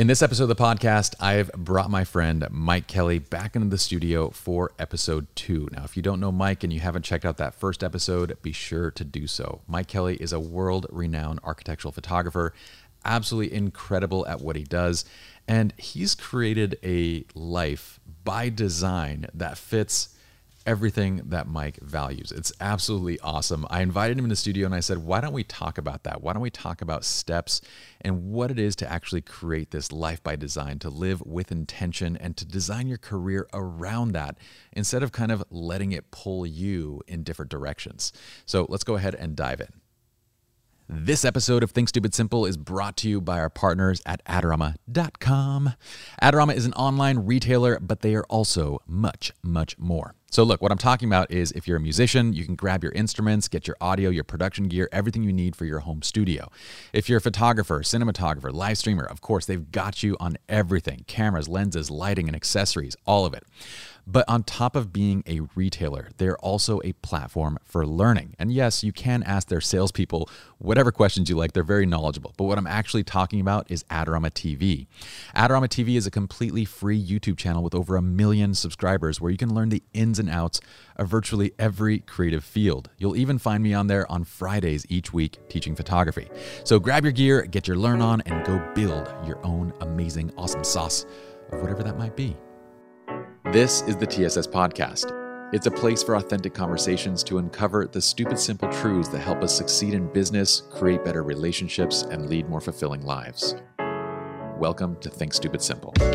In this episode of the podcast, I've brought my friend Mike Kelly back into the studio for episode two. Now, if you don't know Mike and you haven't checked out that first episode, be sure to do so. Mike Kelly is a world renowned architectural photographer, absolutely incredible at what he does. And he's created a life by design that fits everything that Mike values. It's absolutely awesome. I invited him in the studio and I said, why don't we talk about that? Why don't we talk about steps and what it is to actually create this life by design, to live with intention and to design your career around that instead of kind of letting it pull you in different directions. So let's go ahead and dive in. This episode of Think Stupid Simple is brought to you by our partners at Adorama.com. Adorama is an online retailer, but they are also much, much more. So, look, what I'm talking about is if you're a musician, you can grab your instruments, get your audio, your production gear, everything you need for your home studio. If you're a photographer, cinematographer, live streamer, of course, they've got you on everything cameras, lenses, lighting, and accessories, all of it. But on top of being a retailer, they're also a platform for learning. And yes, you can ask their salespeople whatever questions you like. They're very knowledgeable. But what I'm actually talking about is Adorama TV. Adorama TV is a completely free YouTube channel with over a million subscribers where you can learn the ins and outs of virtually every creative field. You'll even find me on there on Fridays each week teaching photography. So grab your gear, get your learn on, and go build your own amazing, awesome sauce of whatever that might be. This is the TSS Podcast. It's a place for authentic conversations to uncover the stupid, simple truths that help us succeed in business, create better relationships, and lead more fulfilling lives. Welcome to Think Stupid Simple. Dude,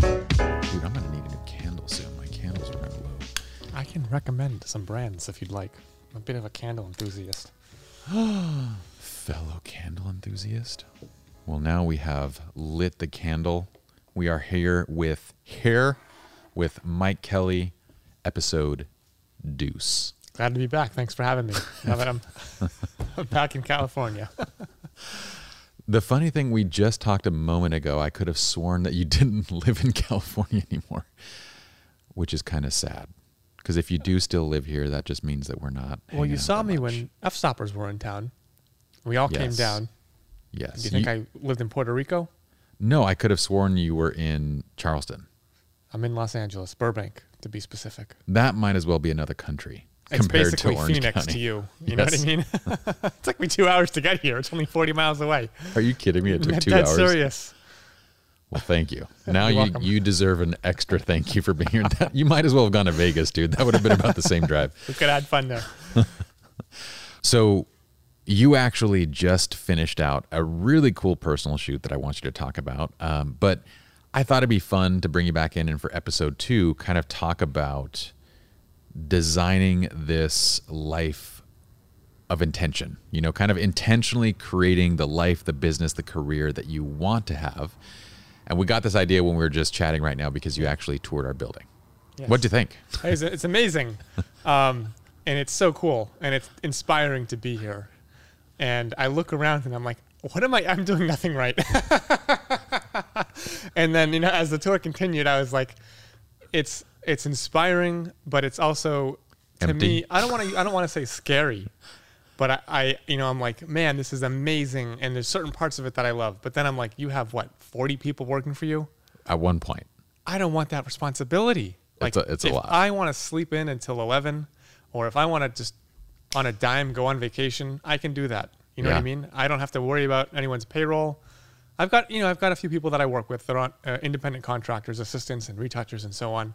I'm going to need a new candle soon. My candles are running low. I can recommend some brands if you'd like. I'm a bit of a candle enthusiast. Fellow candle enthusiast. Well, now we have lit the candle. We are here with Hair with Mike Kelly, episode Deuce. Glad to be back. Thanks for having me. Now that I'm, I'm back in California. The funny thing, we just talked a moment ago. I could have sworn that you didn't live in California anymore, which is kind of sad. Because if you do still live here, that just means that we're not. well, you saw me much. when Fstoppers were in town. We all came down. Yes. Do you think You- I lived in Puerto Rico? No, I could have sworn you were in Charleston. I'm in Los Angeles, Burbank to be specific. That might as well be another country It's compared basically to Orange Phoenix County. to you. You know what I mean? it took me two hours to get here. It's only 40 miles away. Are you kidding me? It took two hours. serious. Well, thank you. Now you welcome. you deserve an extra thank you for being here. That- You might as well have gone to Vegas, dude. That would have been about the same drive. We could have had fun there. So, you actually just finished out a really cool personal shoot that I want you to talk about. Um, but I thought it'd be fun to bring you back in and for episode two, kind of talk about designing this life of intention. You know, kind of intentionally creating the life, the business, the career that you want to have. And we got this idea when we were just chatting right now because you actually toured our building. Yes. What do you think? It's, it's amazing. Um, and it's so cool. And it's inspiring to be here. And I look around and I'm like, what am I? I'm doing nothing right. and then, you know, as the tour continued, I was like, it's, it's inspiring, but it's also to Empty. me, I don't want to, I don't want to say scary, but I, I, you know, I'm like, man, this is amazing. And there's certain parts of it that I love. But then I'm like, you have what, 40 people working for you? At one point. I don't want that responsibility. Like, It's a- it's a if lot. I want to sleep in until 11, or if I want to just on a dime go on vacation, I can do that. You know what I mean? I don't have to worry about anyone's payroll. I've got, you know, I've got a few people that I work with. They're on uh, independent contractors, assistants, and retouchers, and so on.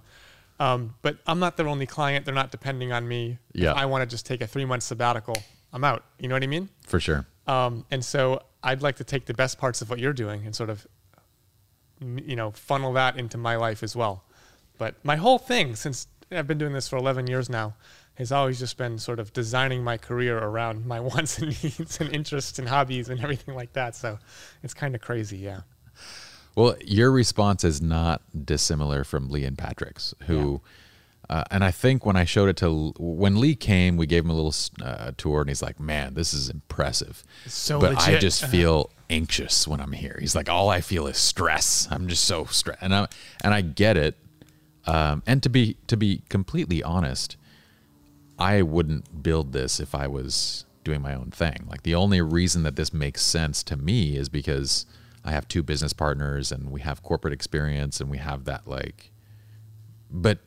Um, but I'm not their only client. They're not depending on me. Yeah. If I want to just take a three month sabbatical, I'm out. You know what I mean? For sure. Um, and so I'd like to take the best parts of what you're doing and sort of, you know, funnel that into my life as well. But my whole thing, since I've been doing this for 11 years now, has always just been sort of designing my career around my wants and needs and interests and hobbies and everything like that. So it's kind of crazy, yeah. Well, your response is not dissimilar from Lee and Patrick's, who, uh, and I think when I showed it to when Lee came, we gave him a little uh, tour, and he's like, "Man, this is impressive." It's so but I just feel anxious when I'm here. He's like, "All I feel is stress. I'm just so stressed," and I and I get it. Um, and to be to be completely honest, I wouldn't build this if I was doing my own thing. Like the only reason that this makes sense to me is because I have two business partners and we have corporate experience and we have that like but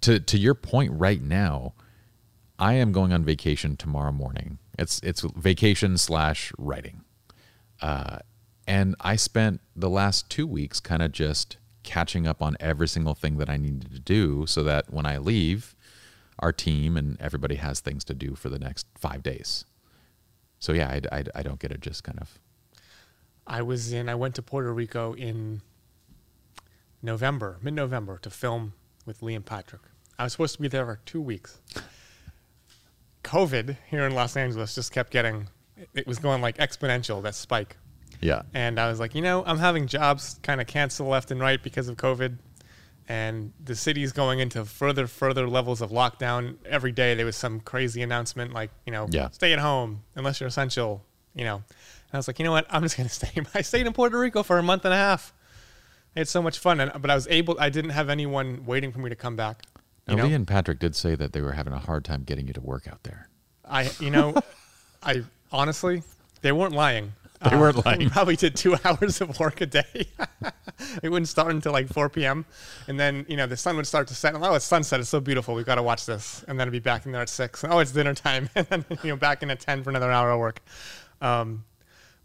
to to your point right now, I am going on vacation tomorrow morning. It's it's vacation slash writing, uh, and I spent the last two weeks kind of just catching up on every single thing that I needed to do, so that when I leave, our team and everybody has things to do for the next five days. So yeah, I, I, I don't get it. Just kind of I was in. I went to Puerto Rico in November, mid-November, to film with Lee and Patrick. I was supposed to be there for two weeks. COVID here in Los Angeles just kept getting. It was going like exponential. That spike. yeah And I was like, you know, I'm having jobs kind of cancel left and right because of COVID. And the city's going into further, further levels of lockdown. Every day there was some crazy announcement like, you know, Yeah. stay at home unless you're essential, you know. And I was like, you know what? I'm just going to stay. I stayed in Puerto Rico for a month and a half. I had so much fun. And, but I was able, I didn't have anyone waiting for me to come back. Now, know, Lee and Patrick did say that they were having a hard time getting you to work out there. I, you know, I honestly, they weren't lying. They weren't lying. We probably did two hours of work a day. it wouldn't start until like 4 p.m. And then, you know, the sun would start to set. And, oh, it's sunset. It's so beautiful. We've got to watch this. And then I'd be back in there at 6. Oh, it's dinner time. And then, you know, back in at 10 for another hour of work. Um,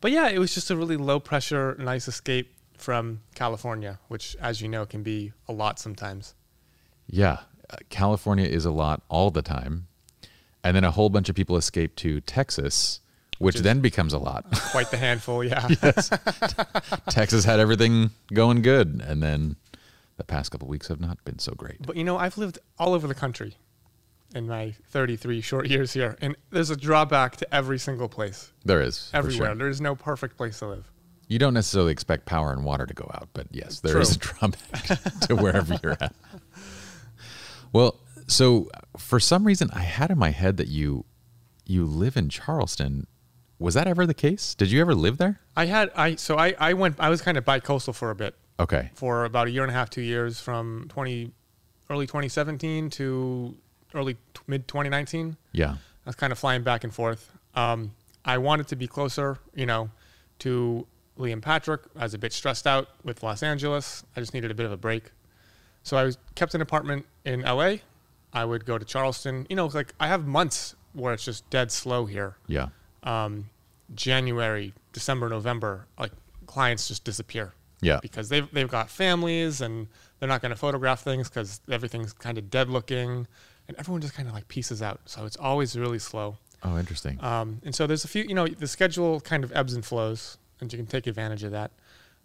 but yeah, it was just a really low pressure, nice escape from California, which, as you know, can be a lot sometimes. Yeah, uh, California is a lot all the time, and then a whole bunch of people escape to Texas, which, is- then becomes a lot. Quite the handful. Yeah. Texas had everything going good, and then the past couple weeks have not been so great. But you know, I've lived all over the country in my 33 short years here, and there's a drawback to every single place, There is everywhere. sure. There's no perfect place to live. You don't necessarily expect power and water to go out, but yes, there is True. a drawback to wherever you're at. Well, so for some reason, I had in my head that you you live in Charleston. Was that ever the case? Did you ever live there? I had I so I I went I was kind of bi-coastal for a bit Okay. for about a year and a half, two years from 20 early 2017 to early t- mid 2019. Yeah. I was kind of flying back and forth. Um, I wanted to be closer, you know, to Lee and Patrick. I was a bit stressed out with Los Angeles. I just needed a bit of a break. So I was kept an apartment in LA. I would go to Charleston. You know, like I have months where it's just dead slow here. Yeah. Um, January, December, November, like clients just disappear Yeah. because they've they've got families and they're not going to photograph things because everything's kind of dead looking, and everyone just kind of like pieces out. So it's always really slow. Oh, interesting. Um, and so there's a few, you know, the schedule kind of ebbs and flows, and you can take advantage of that.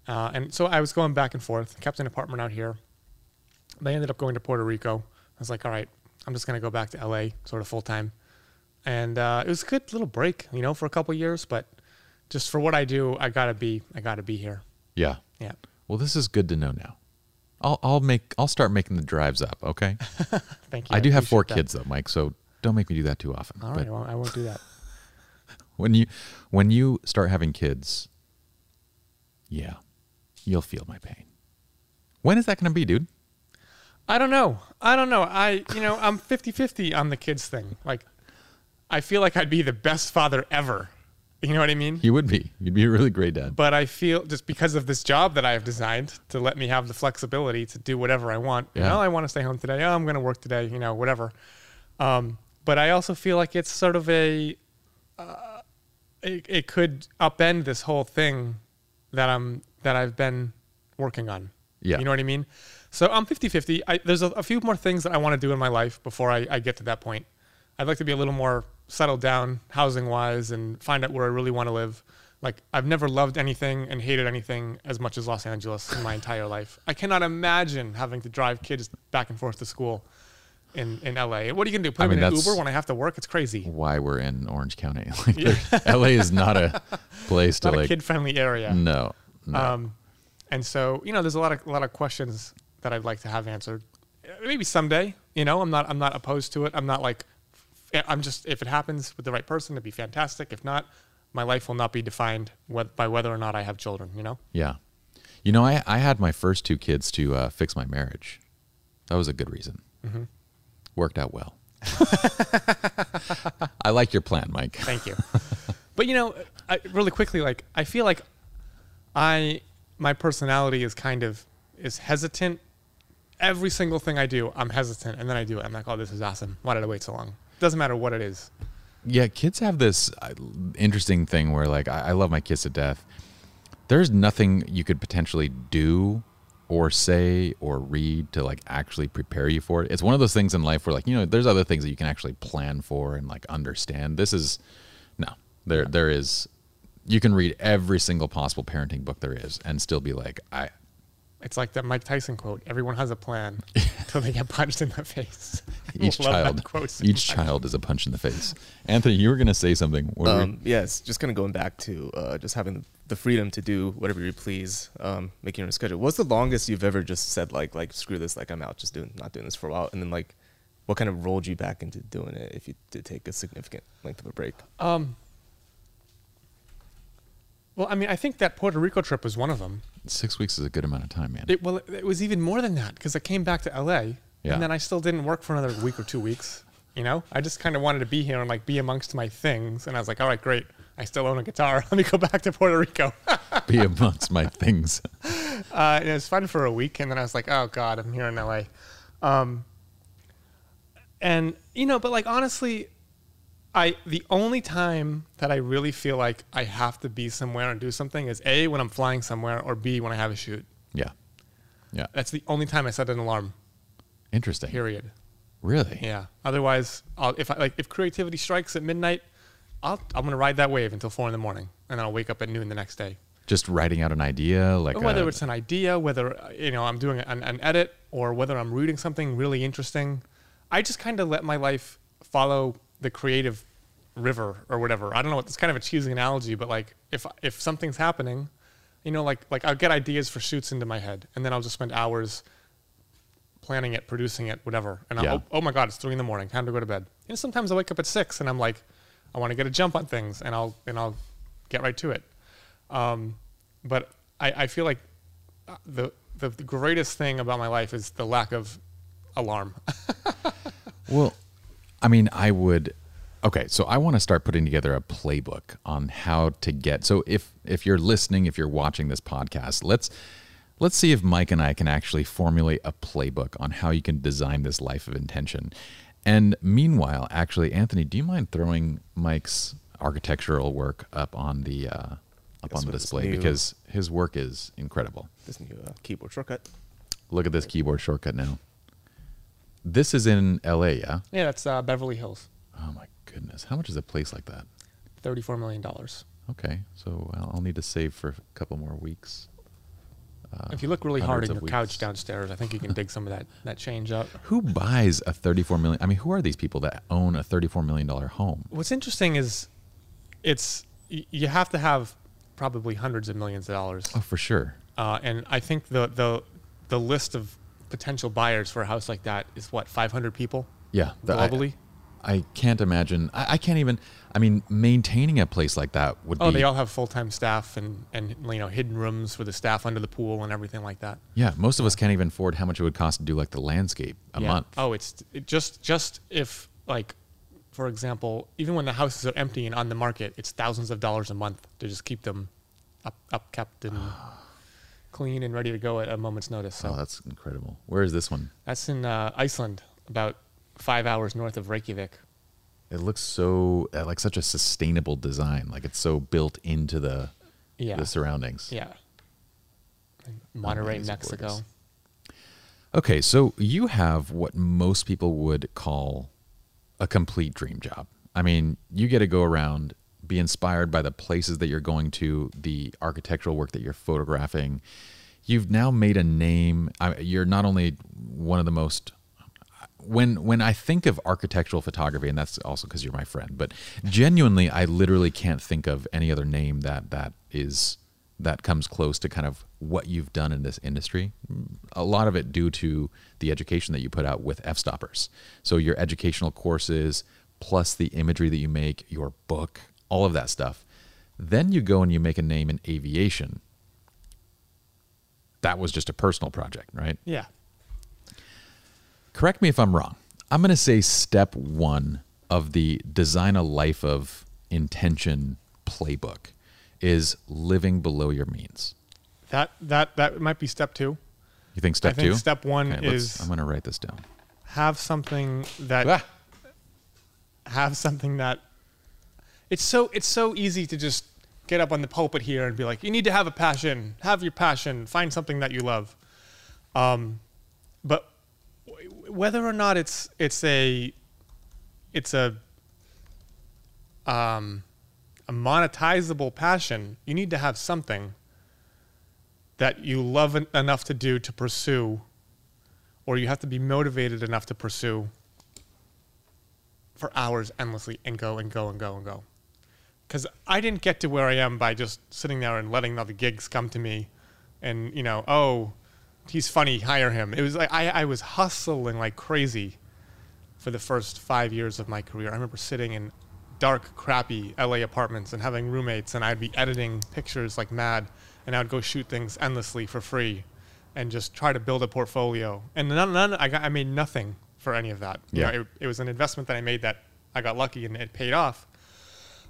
Uh, and so I was going back and forth, kept an apartment out here. They ended up going to Puerto Rico. I was like, all right, I'm just going to go back to LA sort of full time. And uh, it was a good little break, you know, for a couple years, but just for what I do, I gotta be, I gotta be here. yeah. Yeah. Well, this is good to know now. I'll I'll make I'll start making the drives up. Okay. Thank you. I do have four that. kids though, Mike. So don't make me do that too often. All right, well, I won't do that. when you when you start having kids, yeah, you'll feel my pain. When is that going to be, dude? I don't know. I don't know. I, you know, I'm 50 50 on the kids thing. Like, I feel like I'd be the best father ever. You know what I mean? You would be. You'd be a really great dad. But I feel just because of this job that I have designed to let me have the flexibility to do whatever I want. Yeah. Well, I want to stay home today. Oh, I'm going to work today, you know, whatever. Um, but I also feel like it's sort of a, uh, it, it could upend this whole thing that I'm, that I've been working on. Yeah. You know what I mean? So I'm 50 50. There's a, a few more things that I want to do in my life before I, I get to that point. I'd like to be a little more settled down housing wise and find out where I really want to live. Like, I've never loved anything and hated anything as much as Los Angeles in my entire life. I cannot imagine having to drive kids back and forth to school in, in LA. What are you going to do? Put I them mean, in an Uber when I have to work? It's crazy. Why we're in Orange County? Like, there- LA is not a place to a like. kid friendly area. No. no. Um, and so you know, there's a lot of a lot of questions that I'd like to have answered. Maybe someday. You know, I'm not I'm not opposed to it. I'm not like I'm just if it happens with the right person, it'd be fantastic. If not, my life will not be defined by whether or not I have children. You know. yeah. You know, I I had my first two kids to uh, fix my marriage. That was a good reason. Mm-hmm. Worked out well. I like your plan, Mike. Thank you. but you know, I, really quickly, like I feel like I my personality is kind of is hesitant. Every single thing I do, I'm hesitant, and then I do it. I'm like, oh, this is awesome. Why did I wait so long? Doesn't matter what it is. Yeah, kids have this uh, interesting thing where, like, I, I love my kids to death. There's nothing you could potentially do or say or read to like actually prepare you for it. It's one of those things in life where like, you know, there's other things that you can actually plan for and like understand. This is no. There there is you can read every single possible parenting book there is and still be like, I It's like that Mike Tyson quote: "Everyone has a plan until they get punched in the face." each child quote so each much. child is a punch in the face. Anthony, you were gonna say something. What were you- Um, yes, just kind of going back to uh, just having the freedom to do whatever you please, um, making your own schedule. What's the longest you've ever just said like like screw this, like I'm out, just doing not doing this for a while, and then like what kind of rolled you back into doing it if you did take a significant length of a break? Um. Well, I mean, I think that Puerto Rico trip was one of them. Six weeks is a good amount of time, man. It, well, it, it was even more than that because I came back to LA Yeah. and then I still didn't work for another week or two weeks. You know, I just kind of wanted to be here and like be amongst my things. And I was like, all right, great. I still own a guitar. Let me go back to Puerto Rico. Be amongst my things. uh, and it was fun for a week, and then I was like, "Oh God, I'm here in LA." Um, and you know, but like honestly, I the only time that I really feel like I have to be somewhere and do something is a when I'm flying somewhere, or b when I have a shoot. Yeah. Yeah. That's the only time I set an alarm. Interesting. Period. Really? Yeah. Otherwise, I'll, if I like if creativity strikes at midnight, I'll I'm gonna ride that wave until four in the morning, and then I'll wake up at noon the next day. Just writing out an idea, like whether a- it's an idea, whether you know I'm doing an, an edit, or whether I'm reading something really interesting, I just kind of let my life follow the creative river or whatever. I don't know. It's kind of a cheesy analogy, but like if if something's happening, you know, like like I'll get ideas for shoots into my head, and then I'll just spend hours planning it, producing it, whatever. And Yeah. oh, oh my god, it's three in the morning, time to go to bed. And sometimes I wake up at six, and I'm like, I want to get a jump on things, and I'll and I'll get right to it. Um, but I, I feel like uh, the, the the greatest thing about my life is the lack of alarm. Well, I mean, I would. Okay, so I want to start putting together a playbook on how to get. So if if you're listening, if you're watching this podcast, let's let's see if Mike and I can actually formulate a playbook on how you can design this life of intention. And meanwhile, actually, Anthony, do you mind throwing Mike's architectural work up on the uh, up Yes, on the display because his work is incredible. This new uh, keyboard shortcut. Look at this keyboard shortcut now. This is in LA, yeah. yeah, that's uh, Beverly Hills, Oh my goodness, how much is a place like that? thirty four million dollars. Okay, so I'll I'll need to save for a couple more weeks. Uh, if you look really hard of your couch downstairs, I think you can dig some of that that change up. Who buys a thirty-four million? I mean, who are these people that own a thirty-four million dollar home? What's interesting is, it's you have to have probably hundreds of millions of dollars, Oh, for sure. uh, and I think the the the list of potential buyers for a house like that is what 500 people Yeah, globally. I, can't imagine. I, I can't even. I mean, maintaining a place like that would Oh, be. they all have full time staff and and you know hidden rooms for the staff under the pool and everything like that. yeah, most of us can't even afford how much it would cost to do like the landscape a Yeah. month. Oh, it's it just just if like, for example, even when the houses are empty and on the market, it's thousands of dollars a month to just keep them up up kept and clean and ready to go at a moment's notice. So Oh, that's incredible. Where is this one? that's in uh, Iceland, about five hours north of Reykjavik. It looks so uh, like such a sustainable design. Like it's so built into the Yeah. the surroundings. Yeah. Monterrey, Mexico. Okay, so you have what most people would call a complete dream job. I mean, you get to go around, be inspired by the places that you're going to, the architectural work that you're photographing. You've now made a name. You're not only one of the most when when I think of architectural photography, and that's also because you're my friend, but genuinely, I literally can't think of any other name that that is that comes close to kind of what you've done in this industry. A lot of it due to the education that you put out with Fstoppers. So your educational courses, plus the imagery that you make, your book, all of that stuff. Then you go and you make a name in aviation. That was just a personal project, right? Yeah. Correct me if I'm wrong. I'm going to say step one of the design a life of intention playbook is living below your means. That that that might be step two. You think step I think two? step one Okay, is I'm going to write this down. have something that Ah, have something that it's so it's so easy to just get up on the pulpit here and be like you need to have a passion have your passion find something that you love um, but whether or not it's it's a it's a um, a monetizable passion you need to have something that you love en- enough to do to pursue or you have to be motivated enough to pursue for hours endlessly and go and go and go and go. Because I didn't get to where I am by just sitting there and letting the gigs come to me and, you know, oh, he's funny, hire him. It was like I, I was hustling like crazy for the first five years of my career. I remember sitting in dark, crappy LA apartments and having roommates, and I'd be editing pictures like mad, and I'd go shoot things endlessly for free and just try to build a portfolio. And none, none I, got, I made nothing for any of that. You Yeah. know, it, it was an investment that I made that I got lucky and it paid off.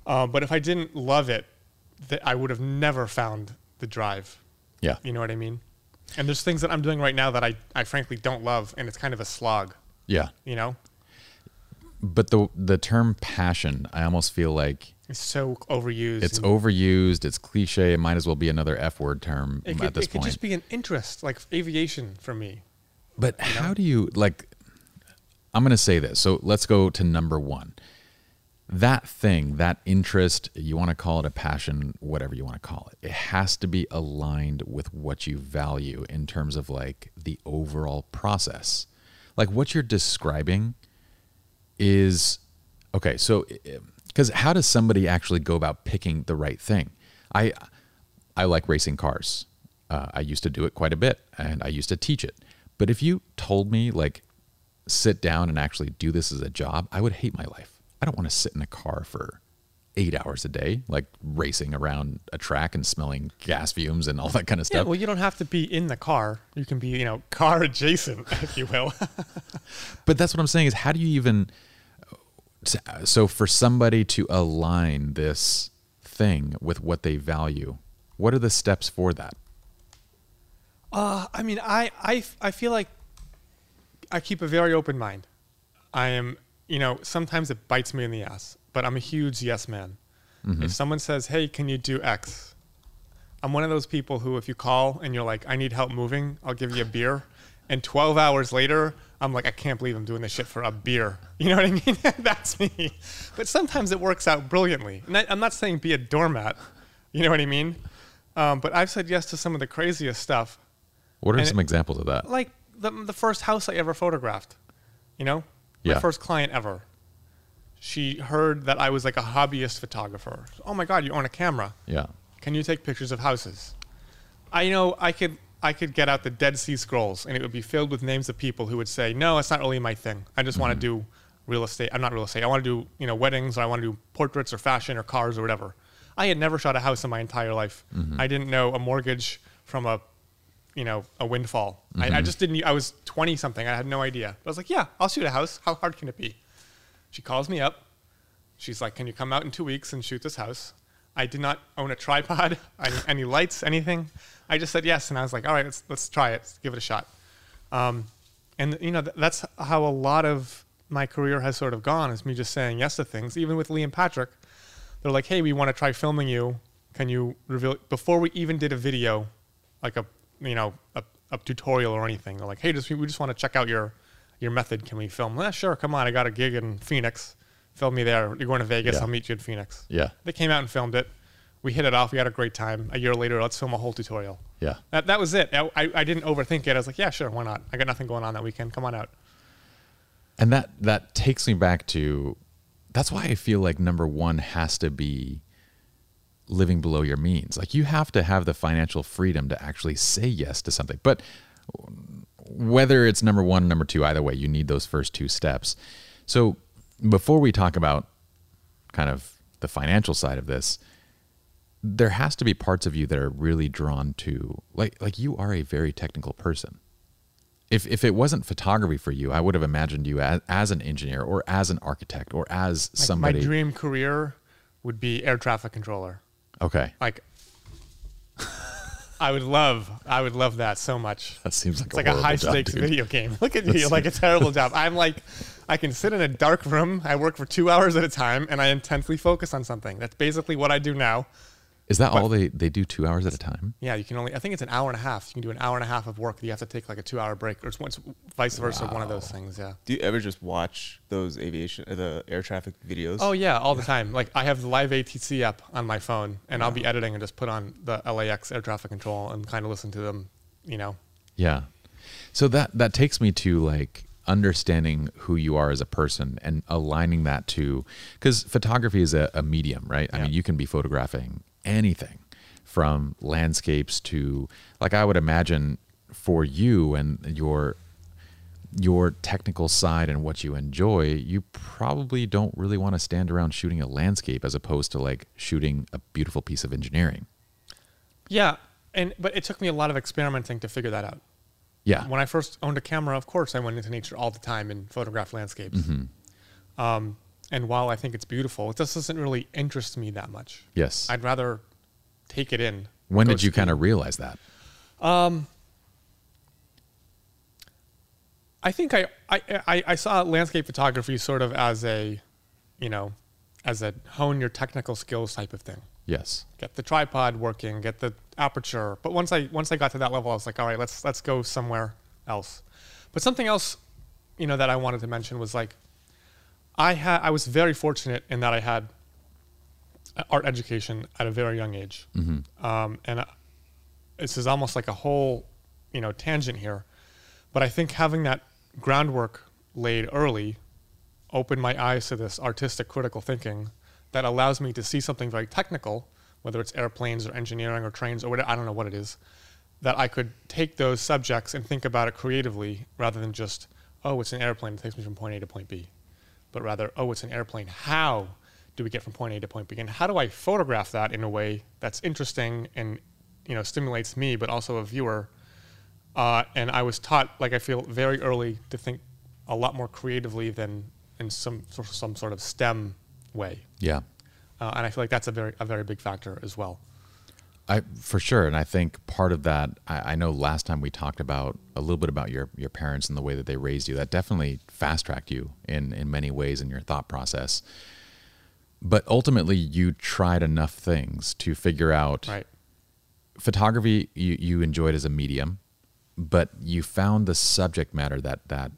Uh, but if I didn't love it, that I would have never found the drive. yeah. You know what I mean? And there's things that I'm doing right now that I, I frankly don't love, and it's kind of a slog. Yeah. You know, But the the term passion, I almost feel like it's so overused. it's overused, it's cliche, it might as well be another F word term It at could, this it could just be an interest, like aviation for me. But how do you like? I'm going to say this. So let's go to number one. That thing, that interest, you want to call it a passion, whatever you want to call it, it has to be aligned with what you value in terms of like the overall process. Like what you're describing is okay. So, because how does somebody actually go about picking the right thing? I I like racing cars. Uh, I used to do it quite a bit, and I used to teach it. But if you told me like sit down and actually do this as a job, I would hate my life. I don't want to sit in a car for eight hours a day, like racing around a track and smelling gas fumes and all that kind of stuff. Yeah, well, you don't have to be in the car. You can be, you know, car adjacent, if you will. But that's what I'm saying is how do you even so for somebody to align this thing with what they value, what are the steps for that? Uh, I mean, I, I, I feel like I keep a very open mind. I am, you know, sometimes it bites me in the ass, but I'm a huge yes man. If someone says, hey, can you do X? I'm one of those people who, if you call and you're like, I need help moving, I'll give you a beer. And 12 hours later, I'm like, I can't believe I'm doing this shit for a beer. You know what I mean? That's me. But sometimes it works out brilliantly. And I, I'm not saying be a doormat. You know what I mean? Um, but I've said yes to some of the craziest stuff What are And some it- examples of that? like the, the first house I ever photographed, you know, my first client ever. She heard that I was like a hobbyist photographer. Oh my God, you own a camera. Yeah. Can you take pictures of houses? I know I could I could get out the Dead Sea Scrolls and it would be filled with names of people who would say, "No, it's not really my thing. I just want to mm-hmm. do real estate. I'm not real estate. I want to do you know weddings or I want to do portraits or fashion or cars or whatever." I had never shot a house in my entire life. Mm-hmm. I didn't know a mortgage from a you know a windfall. I, I just didn't. I was 20 something. I had no idea. I was like, "Yeah, I'll shoot a house. How hard can it be?" She calls me up. She's like, "Can you come out in two weeks and shoot this house?" I did not own a tripod, any, any lights, anything. I just said yes, and I was like, "All right, let's let's try it. Let's give it a shot." Um, and you know, th- that's how a lot of my career has sort of gone. Is me just saying yes to things. Even with Lee and Patrick, they're like, "Hey, we want to try filming you. Can you reveal?" Before we even did a video, like a you know a, a tutorial or anything, they're like, "Hey, just we just want to check out your your method. Can we film?" Yeah, sure. Come on, I got a gig in Phoenix. Film me there. You're going to Vegas. Yeah. I'll meet you in Phoenix. Yeah. They came out and filmed it. We hit it off. We had a great time. A year later, let's film a whole tutorial. Yeah. That, that was it. I, I I didn't overthink it. I was like, yeah, sure, why not? I got nothing going on that weekend. Come on out. And that that takes me back to that's why I feel like number 1 has to be living below your means. Like you have to have the financial freedom to actually say yes to something. But whether it's number 1 number 2 either way, you need those first two steps. So before we talk about kind of the financial side of this, there has to be parts of you that are really drawn to like like you are a very technical person. if if it wasn't photography for you, I would have imagined you as, as an engineer or as an architect or as Like, somebody. My dream career would be air traffic controller. Okay, Like, I would love, I would love that so much. that seems like It's a like a high job, stakes dude. video game. Look at me, like a terrible job. I'm like, I can sit in a dark room. I work for two hours at a time, and I intensely focus on something. That's basically what I do now. Is that all they they do two hours at a time? Yeah, you can only. I think it's an hour and a half. You can do an hour and a half of work. You have to take like a two-hour break, or it's once, vice versa. One of those things. Yeah. Do you ever just watch those aviation, uh, the air traffic videos? Oh yeah, all the time. Like I have the live ATC app on my phone, and I'll be editing and just put on the LAX air traffic control and kind of listen to them. You know. Yeah. So that that takes me to like understanding who you are as a person and aligning that to because photography is a, a medium, right? I mean, you can be photographing anything from landscapes to like I would imagine for you and your your technical side and what you enjoy, you probably don't really want to stand around shooting a landscape as opposed to like shooting a beautiful piece of engineering. Yeah, and but it took me a lot of experimenting to figure that out. Yeah. When I first owned a camera, of course, I went into nature all the time and photographed landscapes. Mm-hmm. Um, and while I think it's beautiful, it just doesn't really interest me that much. yes. I'd rather take it in. when did you kind of realize that? Um, I think I, I, I, I saw landscape photography sort of as a, you know, as a hone your technical skills type of thing. Yes. Get the tripod working, get the aperture. But once I once I got to that level, I was like, all right, let's let's go somewhere else. But something else, you know, that I wanted to mention was like, I had I was very fortunate in that I had art education at a very young age, um, and uh, this is almost like a whole, you know, tangent here. But I think having that groundwork laid early opened my eyes to this artistic critical thinking that allows me to see something very technical, whether it's airplanes or engineering or trains or whatever, I don't know what it is, that I could take those subjects and think about it creatively rather than just, oh, it's an airplane, it takes me from point A to point B. But rather, oh, it's an airplane. How do we get from point A to point B? And how do I photograph that in a way that's interesting and you know stimulates me, but also a viewer? Uh, and I was taught, like I feel, very early to think a lot more creatively than in some sort of, some sort of STEM way. Yeah. Uh, and I feel like that's a very a very big factor as well. I for sure, and I think part of that. I, I know last time we talked about a little bit about your your parents and the way that they raised you. That definitely fast tracked you in in many ways in your thought process. But ultimately, you tried enough things to figure out Right. photography. You you enjoyed as a medium, but you found the subject matter that that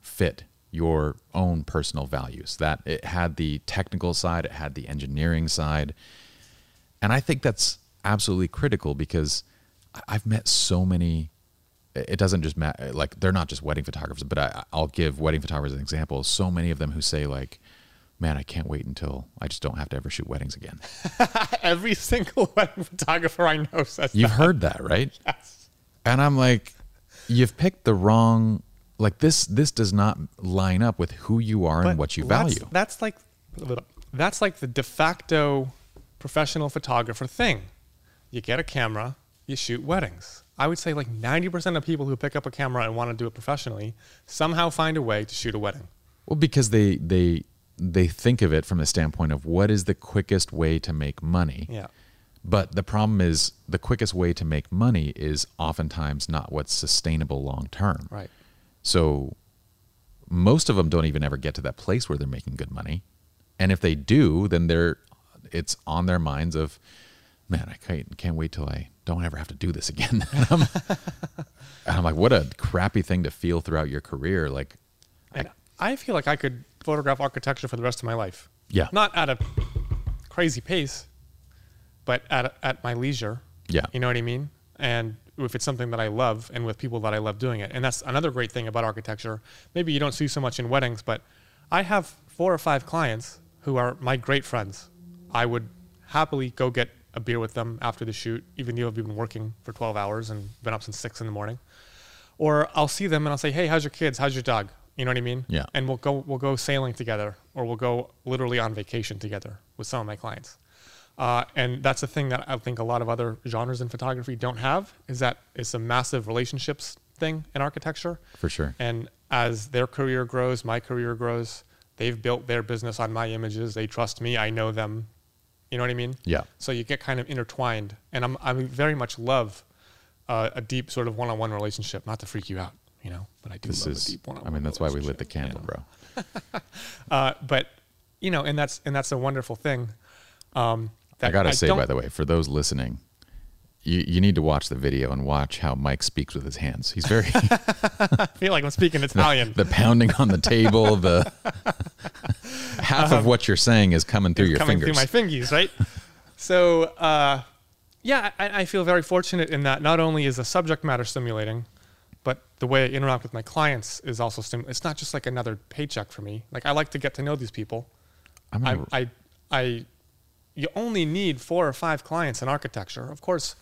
fit your own personal values. That it had the technical side, it had the engineering side, and I think that's absolutely critical because I've met so many. It doesn't just matter. Like they're not just wedding photographers, but I, I'll give wedding photographers an example. So many of them who say like, "Man, I can't wait until I just don't have to ever shoot weddings again." Every single wedding photographer I know says that. You've that. heard that, right? Yes. And I'm like, you've picked the wrong. Like this, this does not line up with who you are and what you that's- value. That's like that's like the de facto professional photographer thing. You get a camera, you shoot weddings. I would say like 90% of people who pick up a camera and want to do it professionally somehow find a way to shoot a wedding. Well, because they they they think of it from the standpoint of what is the quickest way to make money. Yeah. But the problem is the quickest way to make money is oftentimes not what's sustainable long term. Right. So most of them don't even ever get to that place where they're making good money. And if they do, then they're it's on their minds of, man, I can't, can't wait till I don't ever have to do this again. and, I'm, and I'm like, what a crappy thing to feel throughout your career. Like, And I feel like I could photograph architecture for the rest of my life. Yeah. Not at a crazy pace, but at, at my leisure. Yeah. You know what I mean? And if it's something that I love and with people that I love doing it. And that's another great thing about architecture. Maybe you don't see so much in weddings, but I have four or five clients who are my great friends. I would happily go get a beer with them after the shoot, even though we've been working for 12 hours and been up since six in the morning. Or I'll see them and I'll say, "Hey, how's your kids? How's your dog?" You know what I mean? Yeah. And we'll go we'll go sailing together, or we'll go literally on vacation together with some of my clients. Uh, and that's the thing that I think a lot of other genres in photography don't have is that it's a massive relationships thing in architecture. For sure. And as their career grows, my career grows. They've built their business on my images. They trust me. I know them. You know what I mean? Yeah. So you get kind of intertwined, and I'm I very much love uh, a deep sort of one-on-one relationship. Not to freak you out, you know, but I do This love is, a deep one-on-one. I mean, that's why we lit the candle, bro. Uh, but you know, and that's and that's a wonderful thing. Um, I gotta say, by the way, for those listening, you, you need to watch the video and watch how Mike speaks with his hands. He's very I feel like I'm speaking Italian. the pounding on the table, the half of what you're saying is coming through your coming fingers. Coming through my fingies, right? so, uh, yeah, I, I feel very fortunate in that not only is the subject matter stimulating, but the way I interact with my clients is also stimulating. It's not just like another paycheck for me. Like I like to get to know these people. I, I, I, you only need four or five clients in architecture. Of course,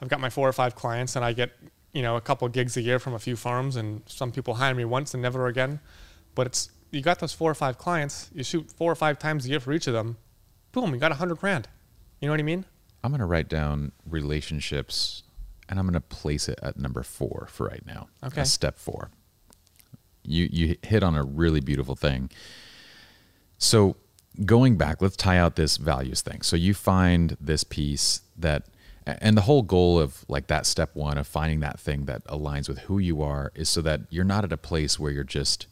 I've got my four or five clients, and I get you know a couple gigs a year from a few firms, and some people hire me once and never again. But it's you got those four or five clients. You shoot four or five times a year for each of them. Boom, you got a hundred grand. You know what I mean? I'm going to write down relationships and I'm going to place it at number four for right now. Okay. As step four. You, you hit on a really beautiful thing. So going back, let's tie out this values thing. So you find this piece that, and the whole goal of like that step one of finding that thing that aligns with who you are is so that you're not at a place where you're just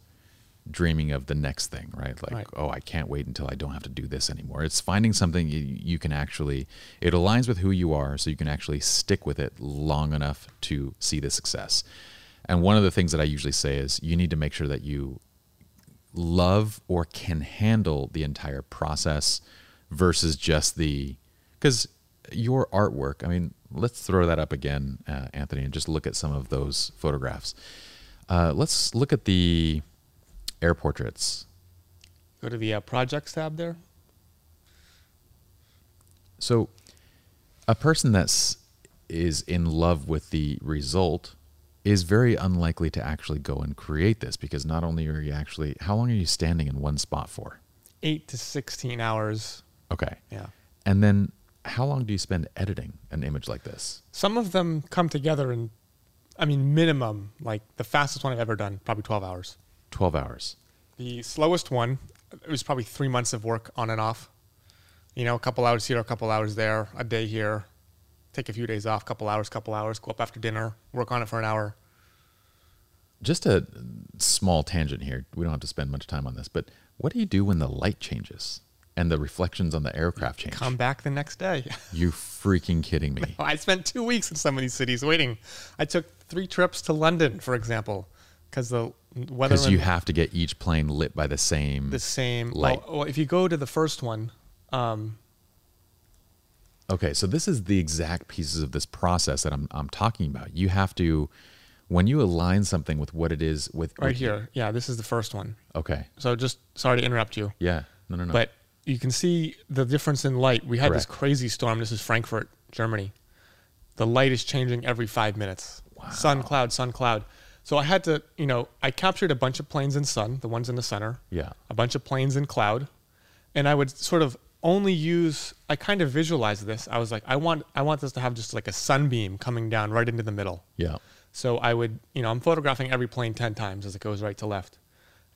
dreaming of the next thing, right? Like, Right. oh, I can't wait until I don't have to do this anymore. It's finding something you, you can actually, it aligns with who you are, so you can actually stick with it long enough to see the success. And one of the things that I usually say is you need to make sure that you love or can handle the entire process versus just the, because your artwork, I mean, let's throw that up again, uh, Anthony, and just look at some of those photographs. Uh, let's look at the air portraits. Go to the uh, projects tab there. So, a person that's is in love with the result is very unlikely to actually go and create this because not only are you actually how long are you standing in one spot for? Eight to sixteen hours. Okay. Yeah. And then how long do you spend editing an image like this? Some of them come together in, I mean, minimum like the fastest one I've ever done, probably twelve hours. 12 hours. The slowest one, it was probably three months of work on and off. You know, a couple hours here, a couple hours there, a day here, take a few days off, couple hours, couple hours, go up after dinner, work on it for an hour. Just a small tangent here. We don't have to spend much time on this, but what do you do when the light changes and the reflections on the aircraft change? Come back the next day. You freaking kidding me? I spent two weeks in some of these cities waiting. I took three trips to London, for example, because the weather Because you have to get each plane lit by the same the same. light. Well, well, if you go to the first one, um, Okay, so this is the exact pieces of this process that I'm I'm talking about. You have to when you align something with what it is with right here, yeah, this is the first one. Okay. So just sorry to interrupt you. Yeah. No, no, no. but you can see the difference in light. We had this crazy storm. This is Frankfurt, Germany. The light is changing every five minutes. Sun, cloud, sun, cloud. So I had to, you know, I captured a bunch of planes in sun, the ones in the center, yeah. a bunch of planes in cloud, and I would sort of only use. I kind of visualized this. I was like, I want, I want this to have just like a sunbeam coming down right into the middle. Yeah. So I would, you know, I'm photographing every plane 10 times as it goes right to left.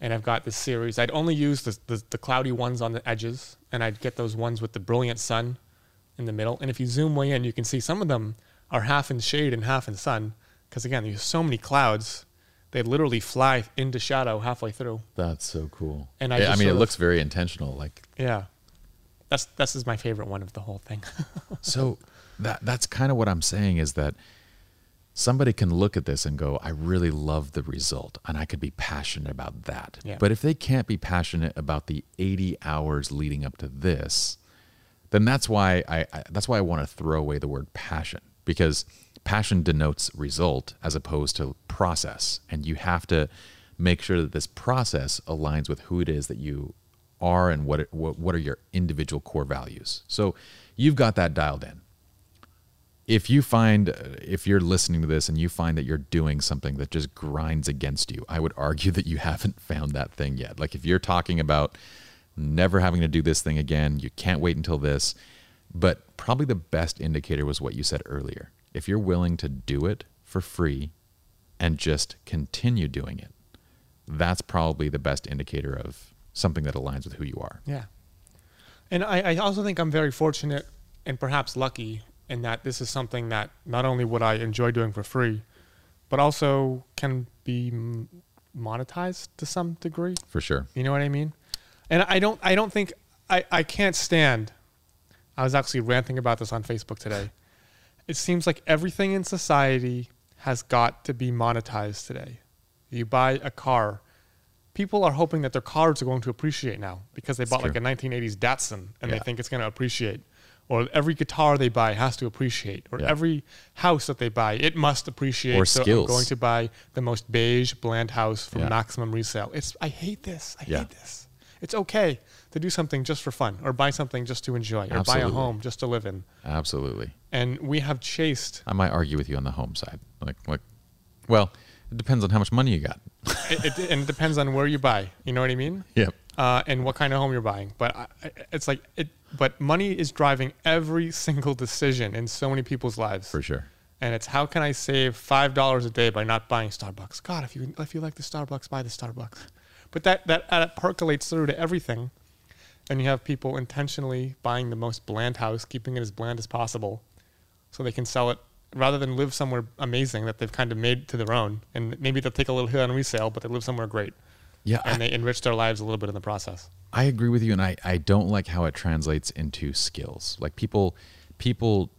And I've got this series. I'd only use the, the, the cloudy ones on the edges, and I'd get those ones with the brilliant sun in the middle. And if you zoom way in, you can see some of them are half in shade and half in sun. Because again, there's so many clouds, they literally fly into shadow halfway through. That's so cool. And I Yeah, I mean, it of- looks very intentional. Like Yeah. That's, this is my favorite one of the whole thing. so that that's kind of what I'm saying is that somebody can look at this and go, I really love the result and I could be passionate about that. Yeah. But if they can't be passionate about the 80 hours leading up to this, then that's why I, I that's why I want to throw away the word passion because passion denotes result as opposed to process and you have to make sure that this process aligns with who it is that you are and what it, what, what are your individual core values. So you've got that dialed in if you find uh, if you're listening to this and you find that you're doing something that just grinds against you i would argue that you haven't found that thing yet like if you're talking about never having to do this thing again you can't wait until this but probably the best indicator was what you said earlier if you're willing to do it for free and just continue doing it, that's probably the best indicator of something that aligns with who you are. Yeah. And I, I also think I'm very fortunate and perhaps lucky in that this is something that not only would I enjoy doing for free, but also can be monetized to some degree. For sure. You know what I mean? And I don't I don't think I, I can't stand I was actually ranting about this on Facebook today. It seems like everything in society has got to be monetized today. You buy a car. People are hoping that their cars are going to appreciate now because they It's bought like a 1980s Datsun and they think it's going to appreciate. Or every guitar they buy has to appreciate. Or Yeah. every house that they buy, it must appreciate. Or so skills. I'm going to buy the most beige, bland house from Yeah. maximum resale. It's I hate this. I Yeah. hate this. It's okay to do something just for fun or buy something just to enjoy or buy a home just to live in. Absolutely. And we have chased I might argue with you on the home side. Like, like, well, it depends on how much money you got. it, it, and it depends on where you buy. You know what I mean? Yep. Uh, and what kind of home you're buying. But I- it's like it. But money is driving every single decision in so many people's lives. For sure. And it's how can I save five dollars a day by not buying Starbucks? God, if you if you like the Starbucks, buy the Starbucks. But that that, that percolates through to everything, and you have people intentionally buying the most bland house, keeping it as bland as possible, so they can sell it rather than live somewhere amazing that they've kind of made to their own. And maybe they'll take a little hit on resale, but they live somewhere great, Yeah. and I, they enrich their lives a little bit in the process. I agree with you, and I, I don't like how it translates into skills. Like people, people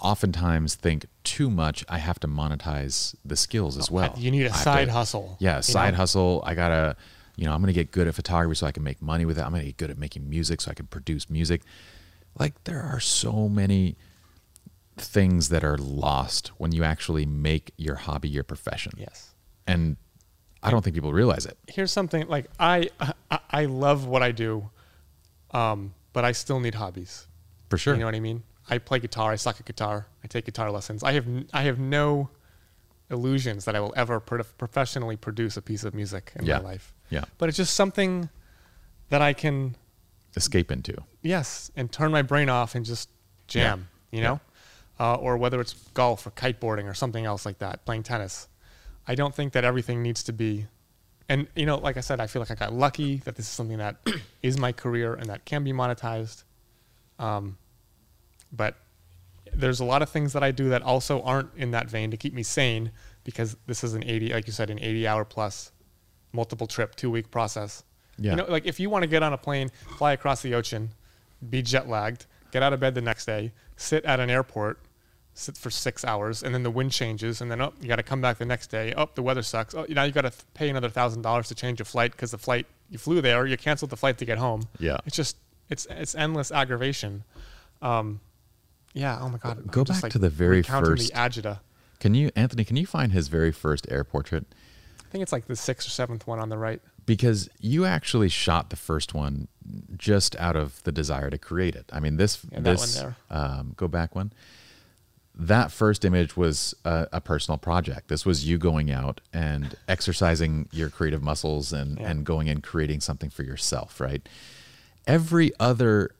oftentimes think too much. I have to monetize the skills as oh, well. You need a side to- hustle. Yeah, side know? hustle. I gotta, you know, I'm gonna get good at photography so I can make money with it. I'm gonna get good at making music so I can produce music. Like there are so many things that are lost when you actually make your hobby your profession. Yes. And I don't think people realize it. here's something like I I, I love what I do, um, but I still need hobbies. For sure. You know what I mean? I play guitar. I suck at guitar. I take guitar lessons. I have n- I have no illusions that I will ever pro- professionally produce a piece of music in Yeah. my life. Yeah. But it's just something that I can Escape into. yes and turn my brain off and just jam. Yeah. You know, uh, or whether it's golf or kiteboarding or something else like that, playing tennis. I don't think that everything needs to be. And you know, like I said, I feel like I got lucky that this is something that is my career and that can be monetized. Um, but there's a lot of things that I do that also aren't in that vein to keep me sane because this is an 80, like you said, an 80 hour plus multiple trip, two week process. Yeah. You know, like if you want to get on a plane, fly across the ocean, be jet lagged, get out of bed the next day, sit at an airport, sit for six hours, and then the wind changes, and then oh, you got to come back the next day. Oh, the weather sucks. Oh, now you got to pay another thousand dollars to change your flight because the flight you flew there, you canceled the flight to get home. Yeah. it's just it's it's endless aggravation. Um, yeah. Oh my god. Go I'm back to the very first- the agita. Can you, Anthony, can you find his very first air portrait? I think it's like the sixth or seventh one on the right. Because you actually shot the first one just out of the desire to create it. I mean, this, Yeah, that this, Um, go back one. That first image was a, a personal project. This was you going out and exercising your creative muscles and, Yeah. and going and creating something for yourself, right? Every other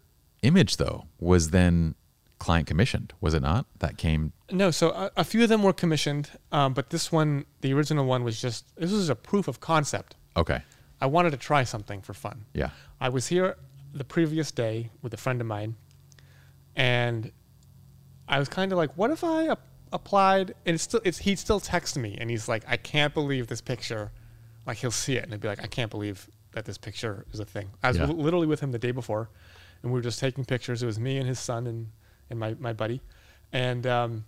image, though, was then client commissioned, was it not? That came, No, so a, a few of them were commissioned, um, but this one, the original one, was just this was a proof of concept. okay. I wanted to try something for fun. Yeah. I was here the previous day with a friend of mine, and I was kind of like, "What if I ap- applied?" And it's still, it's he'd still text me, and he's like, "I can't believe this picture." Like he'll see it, and he'll be like, "I can't believe that this picture is a thing." I was Yeah. li- literally with him the day before, and we were just taking pictures. It was me and his son and and my my buddy, and um,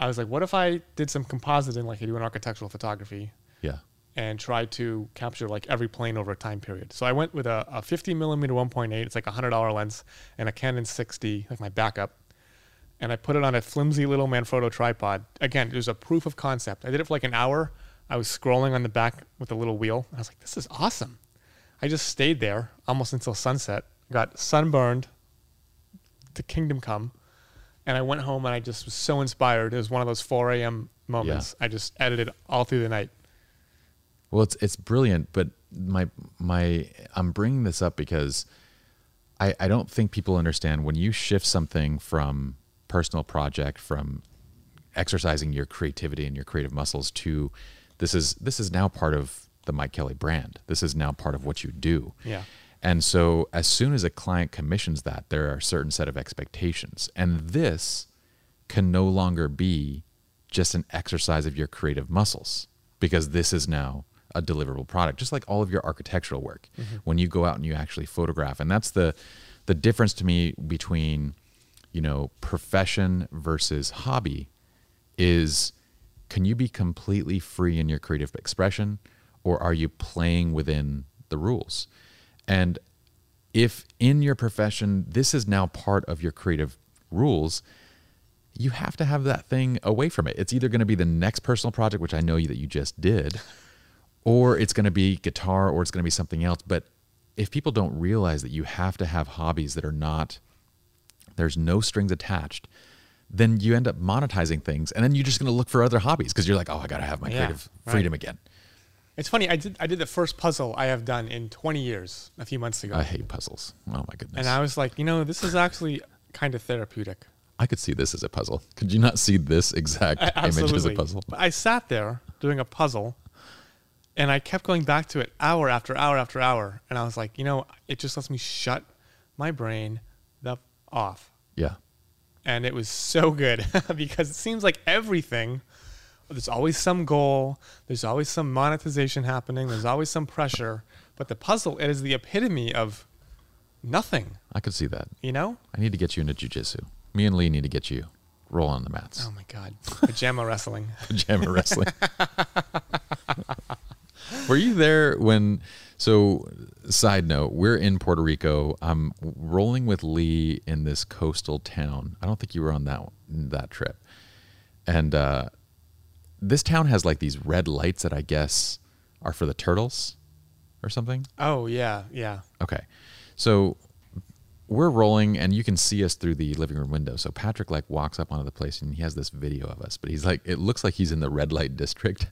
I was like, "What if I did some compositing like I do in architectural photography?" Yeah. and tried to capture like every plane over a time period. So I went with a, a 50 millimeter 1.8. It's like a hundred dollar lens and a Canon 6D, like my backup. And I put it on a flimsy little Manfrotto tripod. Again, it was a proof of concept. I did it for like an hour. I was scrolling on the back with a little wheel. I was like, this is awesome. I just stayed there almost until sunset. Got sunburned to kingdom come. And I went home and I just was so inspired. It was one of those 4 a.m. moments. I just edited all through the night. Well, it's it's brilliant, but my my I'm bringing this up because I I don't think people understand when you shift something from personal project from exercising your creativity and your creative muscles to this is this is now part of the Mike Kelly brand. This is now part of what you do. Yeah. And so as soon as a client commissions that, there are a certain set of expectations. And this can no longer be just an exercise of your creative muscles because this is now a deliverable product, just like all of your architectural work. Mm-hmm. When you go out and you actually photograph, and that's the the difference to me between you know profession versus hobby is can you be completely free in your creative expression or are you playing within the rules? And if in your profession this is now part of your creative rules, you have to have that thing away from it. It's either going to be the next personal project, which I know that you just did, or it's going to be guitar or it's going to be something else. But if people don't realize that you have to have hobbies that are not, there's no strings attached, then you end up monetizing things and then you're just going to look for other hobbies because you're like, oh, I got to have my Yeah, creative right. freedom again. It's funny. I did I did the first puzzle I have done in 20 years a few months ago, I hate puzzles. Oh my goodness. and I was like, you know, this is actually kind of therapeutic. I could see this as a puzzle. Could you not see this exact A- image as a puzzle? But I sat there doing a puzzle, and I kept going back to it hour after hour after hour, and I was like, you know, it just lets me shut my brain off, Yeah. and it was so good because it seems like everything. There's always some goal. There's always some monetization happening. There's always some pressure. But the puzzle, it is the epitome of nothing. I could see that. You know? I need to get you into jujitsu. Me and Lee need to get you roll on the mats. Oh my God. Pajama wrestling. Pajama wrestling. Were you there when? So, side note, we're in Puerto Rico. I'm rolling with Lee in this coastal town. I don't think you were on that that trip. And uh, this town has like these red lights that I guess are for the turtles or something. Oh yeah, yeah. Okay. So we're rolling and you can see us through the living room window. So Patrick like walks up onto the place and he has this video of us, but he's like it looks like he's in the red light district.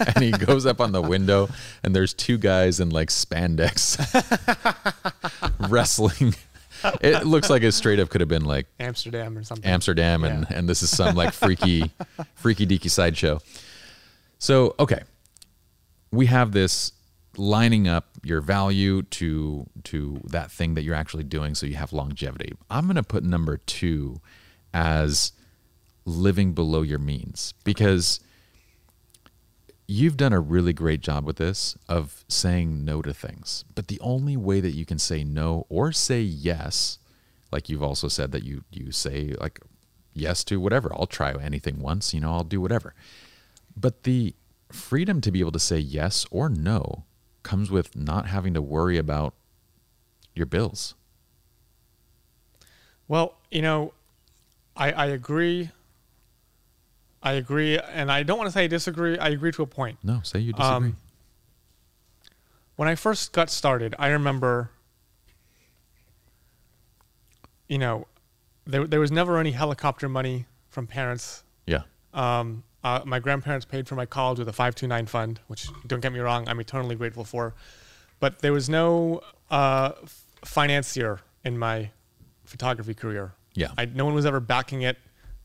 and he goes up on the window and there's two guys in like spandex wrestling. It looks like it straight up could have been like Amsterdam or something. Amsterdam and Yeah. and this is some like freaky freaky deaky sideshow. So, okay. We have this lining up your value to to that thing that you're actually doing so you have longevity. I'm going to put number 2 as living below your means because you've done a really great job with this of saying no to things. But the only way that you can say no or say yes, like you've also said that you you say like yes to whatever. I'll try anything once, you know, I'll do whatever. But the freedom to be able to say yes or no comes with not having to worry about your bills. Well, you know, I I agree. I agree, and I don't want to say I disagree. I agree to a point. No, say you disagree. Um, When I first got started, I remember, you know, there there was never any helicopter money from parents. yeah. Um, uh, my grandparents paid for my college with a 529 fund, which don't get me wrong, I'm eternally grateful for. But there was no uh, f- financier in my photography career. Yeah. I, no one was ever backing it.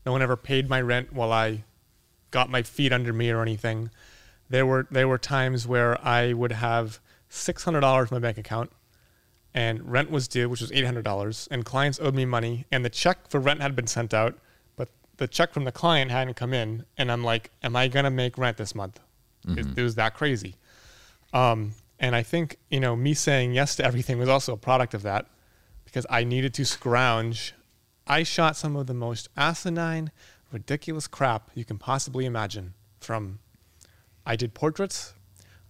No one ever paid my rent while I got my feet under me or anything. There were there were times where I would have six hundred dollars in my bank account, and rent was due, which was eight hundred dollars, and clients owed me money, and the check for rent had been sent out, the check from the client hadn't come in, and I'm like, am I gonna make rent this month? It, it was that crazy. Um, and I think you know me saying yes to everything was also a product of that, because I needed to scrounge. I shot some of the most asinine, ridiculous crap you can possibly imagine. From I did portraits.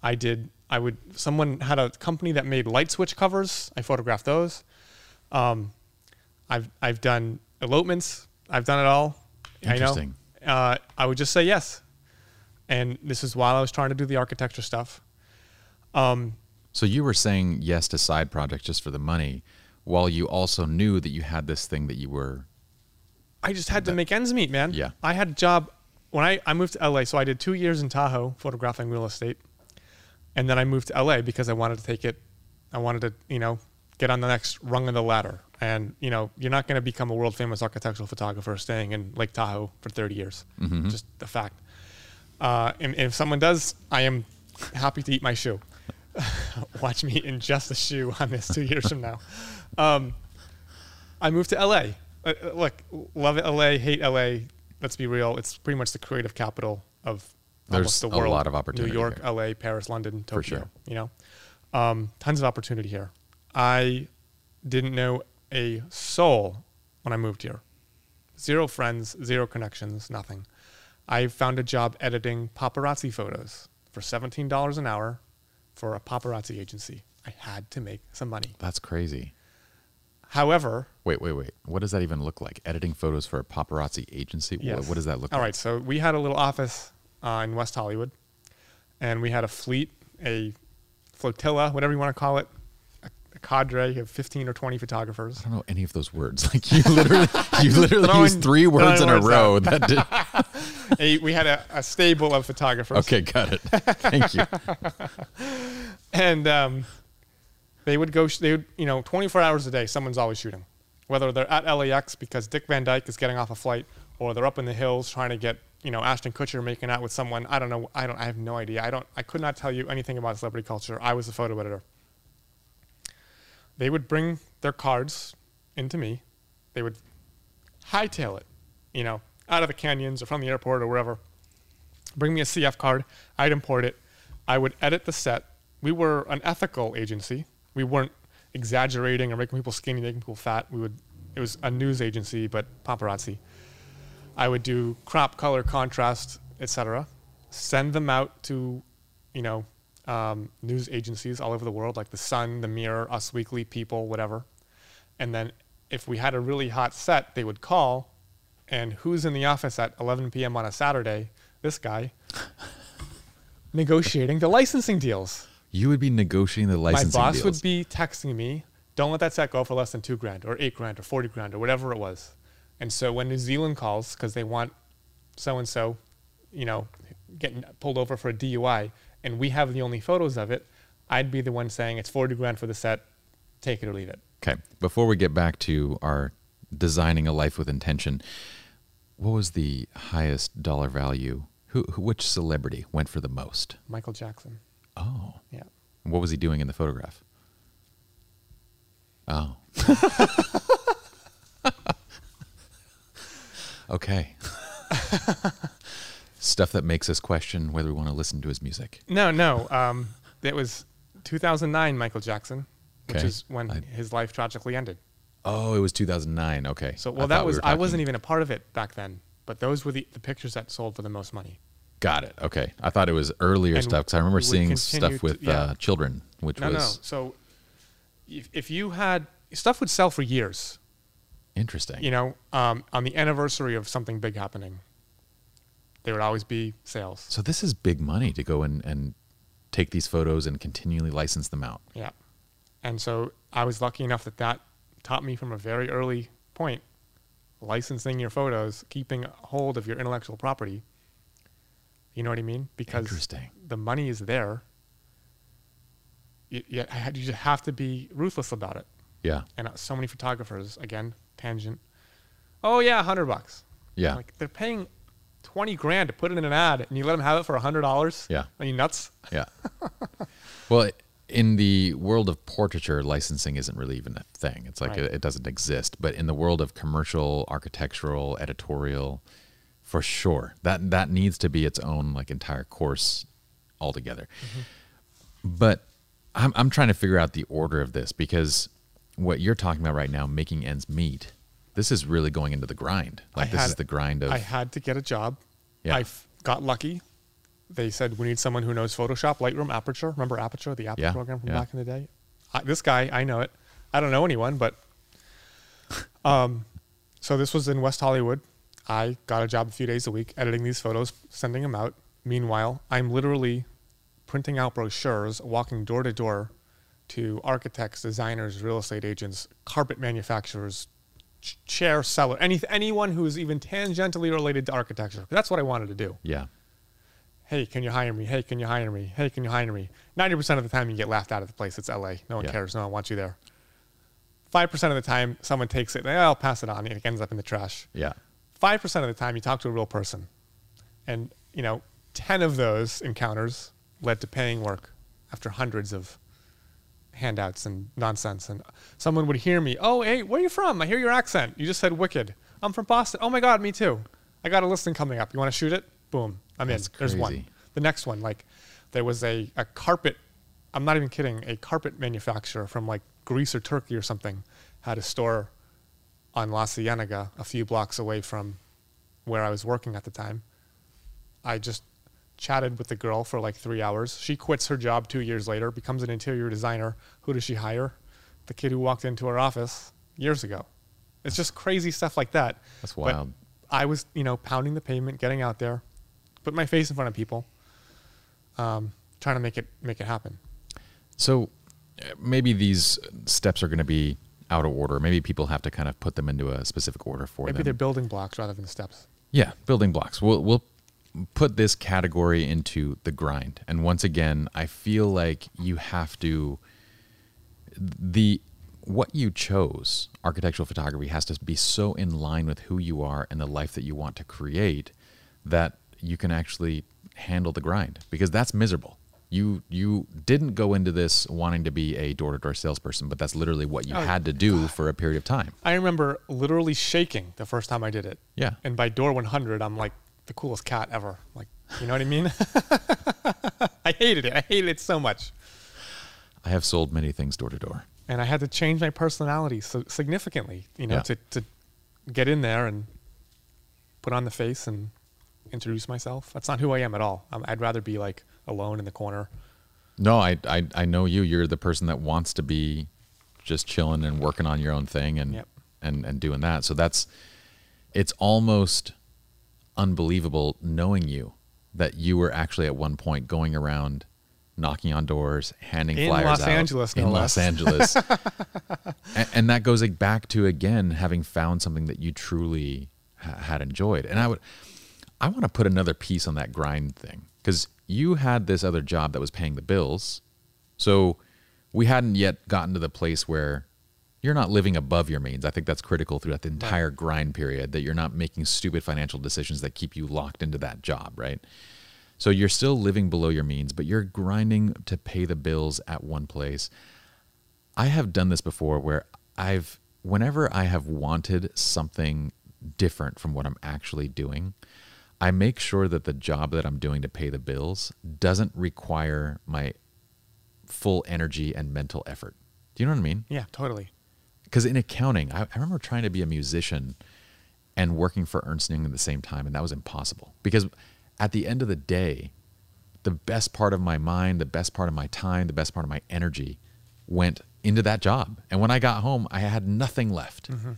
I did. I would. Someone had a company that made light switch covers. I photographed those. Um, I've I've done elopements. I've done it all. Interesting. I know. Uh, I would just say yes, and this is while I was trying to do the architecture stuff. Um, So you were saying yes to side projects just for the money, while you also knew that you had this thing that you were. I just had to make ends meet, man. Yeah. I had a job when I, I moved to LA. So I did two years in Tahoe photographing real estate. And then I moved to LA because I wanted to take it, I wanted to, you know, get on the next rung of the ladder. And you know, you're not going to become a world famous architectural photographer staying in Lake Tahoe for 30 years. Just the fact. Uh, and, and if someone does, I am happy to eat my shoe. Watch me ingest a shoe on this two years from now. Um, I moved to LA. Uh, uh, look, love LA, hate LA. Let's be real. It's pretty much the creative capital of There's almost the world. a lot of opportunity New York, here. LA, Paris, London, Tokyo. sure. You know, um, tons of opportunity here. I didn't know a soul when I moved here. Zero friends, zero connections, nothing. I found a job editing paparazzi photos for $17 an hour for a paparazzi agency. I had to make some money. That's crazy. However, Wait, wait, wait. What does that even look like? Editing photos for a paparazzi agency? What, Yes. what does that look All like? All right. so we had a little office uh, in West Hollywood, and we had a fleet, a flotilla, whatever you want to call it, a, cadre of 15 or 20 photographers. I don't know any of those words. Like you literally, you literally Throwing- used three words in a row. That did. a, we had a, a stable of photographers. Okay, got it. Thank you. and um, they would go. They would, you know, 24 hours a day. Someone's always shooting, whether they're at LAX because Dick Van Dyke is getting off a flight, or they're up in the hills trying to get, you know, Ashton Kutcher making out with someone. I don't know. I don't. I have no idea. I don't. I could not tell you anything about celebrity culture. I was a photo editor. They would bring their cards into me. They would hightail it, you know, out of the canyons or from the airport or wherever bring me a CF card. I'd import it. I would edit the set. We were an ethical agency. We weren't exaggerating or making people skinny, making people fat. We would. It was a news agency, but paparazzi. I would do crop, color, contrast, etc. Send them out to, you know, um, news agencies all over the world, like the Sun, the Mirror, Us Weekly, People, whatever. And then, if we had a really hot set, they would call, and who's in the office at 11 p.m. on a Saturday? This guy negotiating the licensing deals. You would be negotiating the licensing My boss deals. would be texting me, "Don't let that set go for less than two grand, or eight grand, or forty grand, or whatever it was." And so when New Zealand calls because they want so and so, you know, getting pulled over for a DUI, and we have the only photos of it, I'd be the one saying it's forty grand for the set, take it or leave it. Okay. Before we get back to our designing a life with intention, what was the highest dollar value? Who, who which celebrity went for the most? Michael Jackson. Oh. Yeah. What was he doing in the photograph? Oh. okay. Stuff that makes us question whether we want to listen to his music. No, no. Um, it was 2009 Michael Jackson, which Okay. is when I- his life tragically ended. Oh, it was 2009. Okay. So I well, that thought we was I wasn't even a part of it back then, but those were the, the pictures that sold for the most money. Got it. Okay. I thought it was earlier And stuff because I remember seeing stuff with to- yeah. uh, children, which No, no. was So if, if you had stuff would sell for years, interesting. you know, um, on the anniversary of something big happening, there would always be sales. So this is big money to go and, and take these photos and continually license them out. Yeah. And so I was lucky enough that that taught me from a very early point licensing your photos, keeping hold of your intellectual property. You know what I mean? Because Interesting. the money is there. You, you, you just have to be ruthless about it. Yeah. And uh, so many photographers, again, tangent. Oh yeah, hundred bucks. Yeah. Like they're paying twenty grand to put it in an ad, and you let them have it for hundred dollars. Yeah. Are you nuts? Yeah. well, in the world of portraiture, licensing isn't really even a thing. It's like Right. it, it doesn't exist. But in the world of commercial, architectural, editorial, for sure, that that needs to be its own like entire course altogether. Mm-hmm. But I'm I'm trying to figure out the order of this because what you're talking about right now, making ends meet, this is really going into the grind. Like I this had- is the grind of I had to get a job. Yeah. I got lucky. They said we need someone who knows Photoshop, Lightroom, Aperture. Remember Aperture, the Apple Yeah, program from yeah. back in the day? I, this guy, I know it. I don't know anyone, but um, so this was in West Hollywood. I got a job a few days a week editing these photos, sending them out. Meanwhile, I'm literally printing out brochures, walking door to door to architects, designers, real estate agents, carpet manufacturers, chair seller, any, anyone who is even tangentially related to architecture. That's what I wanted to do. yeah. Hey, can you hire me? Hey, can you hire me? Hey, can you hire me? 90% of the time you get laughed out of the place. It's LA. No one Yeah. cares. No one wants you there. Five percent of the time, someone takes it. and I'll pass it on, and it ends up in the trash. Yeah. Five percent of the time, you talk to a real person, and you know, ten of those encounters led to paying work after hundreds of handouts and nonsense. And someone would hear me, "Oh, hey, where are you from? I hear your accent. You just said Wicked. I'm from Boston. Oh my God, me too. I got a listing coming up. You want to shoot it? Boom, I'm That's in. There's one. The next one, like, there was a a carpet. I'm not even kidding. A carpet manufacturer from like Greece or Turkey or something had a store on La Cienega, a few blocks away from where I was working at the time. I just chatted with the girl for like three hours. She quits her job two years later, becomes an interior designer. Who does she hire? The kid who walked into her office years ago. It's just crazy stuff like that. That's But wild. I was, you know, pounding the pavement, getting out there, put my face in front of people, um, trying to make it make it happen. So uh, maybe these steps are going to be out of order. Maybe people have to kind of put them into a specific order for Maybe them. they're building blocks rather than steps. Yeah, building blocks. We'll we'll put this category into the grind. And once again, I feel like you have to the what you chose, architectural photography has to be so in line with who you are and the life that you want to create that you can actually handle the grind because that's miserable. You you didn't go into this wanting to be a door-to-door salesperson, but that's literally what you Oh, had to do for a period of time. I remember literally shaking the first time I did it. Yeah. And by door 100, I'm like the coolest cat ever. Like, you know what I mean? I hated it. I hated it so much. I have sold many things door to door. And I had to change my personality so significantly, you know, Yeah. to, to get in there and put on the face and introduce myself. That's not who I am at all. i I'd rather be like alone in the corner. No, I, I I know you. You're the person that wants to be just chilling and working on your own thing and Yep. and and doing that. So that's it's almost unbelievable knowing you that you were actually at one point going around knocking on doors, handing In flyers Los out Angeles, no in Los less. Angeles. and, and that goes like back to again having found something that you truly ha- had enjoyed. And I would I want to put another piece on that grind thing because you had this other job that was paying the bills. So we hadn't yet gotten to the place where you're not living above your means. I think that's critical throughout the entire grind period that you're not making stupid financial decisions that keep you locked into that job, right? So you're still living below your means, but you're grinding to pay the bills at one place. I have done this before where I've, whenever I have wanted something different from what I'm actually doing, I make sure that the job that I'm doing to pay the bills doesn't require my full energy and mental effort. Do you know what I mean? Yeah, totally. Because in accounting, I, I remember trying to be a musician and working for Ernst Young at the same time, and that was impossible. Because at the end of the day, the best part of my mind, the best part of my time, the best part of my energy went into that job. And when I got home, I had nothing left. Mm-hmm.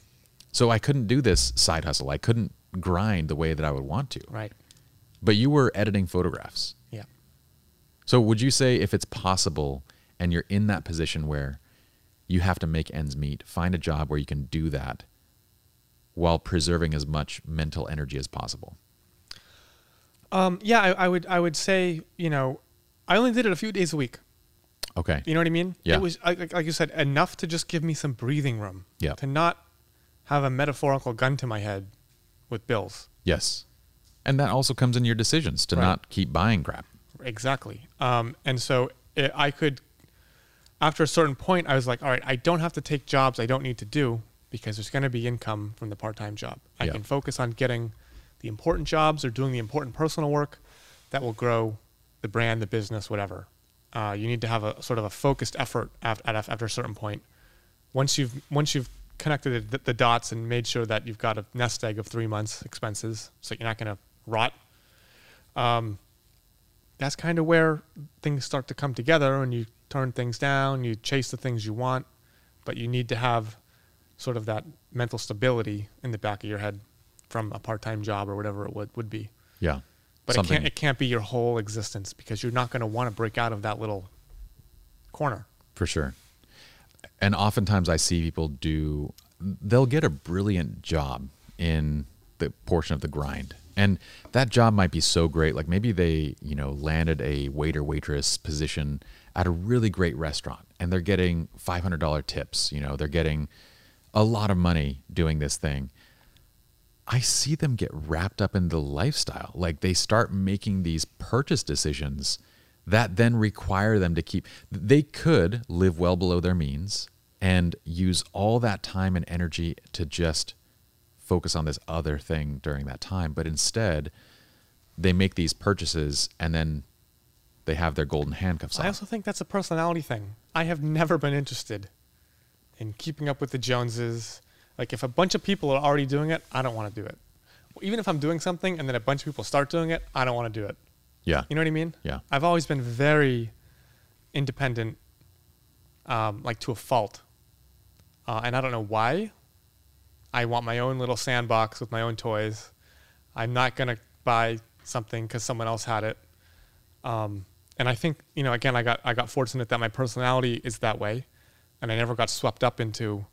So I couldn't do this side hustle. I couldn't grind the way that I would want to. Right. But you were editing photographs. Yeah. So would you say if it's possible and you're in that position where you have to make ends meet, find a job where you can do that while preserving as much mental energy as possible? Um, yeah, I, I would I would say, you know, I only did it a few days a week. Okay. You know what I mean? Yeah. It was like, like you said, enough to just give me some breathing room. Yeah. To not have a metaphorical gun to my head with bills. Yes. And that also comes in your decisions to Right. not keep buying crap. Exactly. Um, and so it, I could, after a certain point, I was like, all right, I don't have to take jobs I don't need to do because there's going to be income from the part-time job. I Yeah. can focus on getting the important jobs or doing the important personal work that will grow the brand, the business, whatever. Uh, you need to have a sort of a focused effort after, after a certain point. Once you've once you've connected the, the dots and made sure that you've got a nest egg of three months expenses, so you're not going to rot. Um, that's kind of where things start to come together and you turn things down, you chase the things you want, but you need to have sort of that mental stability in the back of your head from a part-time job or whatever it would, would be. Yeah. But it can't it can't be your whole existence because you're not going to want to break out of that little corner. For sure. And oftentimes I see people do, they'll get a brilliant job in the portion of the grind. And that job might be so great. Like maybe they, you know, landed a waiter waitress position at a really great restaurant. and they're getting $500 tips. You know, they're getting a lot of money doing this thing. I see them get wrapped up in the lifestyle. Like they start making these purchase decisions that then require them to keep, they could live well below their means and use all that time and energy to just focus on this other thing during that time. But instead, they make these purchases and then they have their golden handcuffs on. I also think that's a personality thing. I have never been interested in keeping up with the Joneses. Like if a bunch of people are already doing it, I don't want to do it. Even if I'm doing something and then a bunch of people start doing it, I don't want to do it. yeah. You know what I mean? Yeah. I've always been very independent, um, like to a fault. Uh, and I don't know why. I want my own little sandbox with my own toys. I'm not going to buy something because someone else had it. Um, and I think, you know, again, I got, I got fortunate that my personality is that way. And I never got swept up into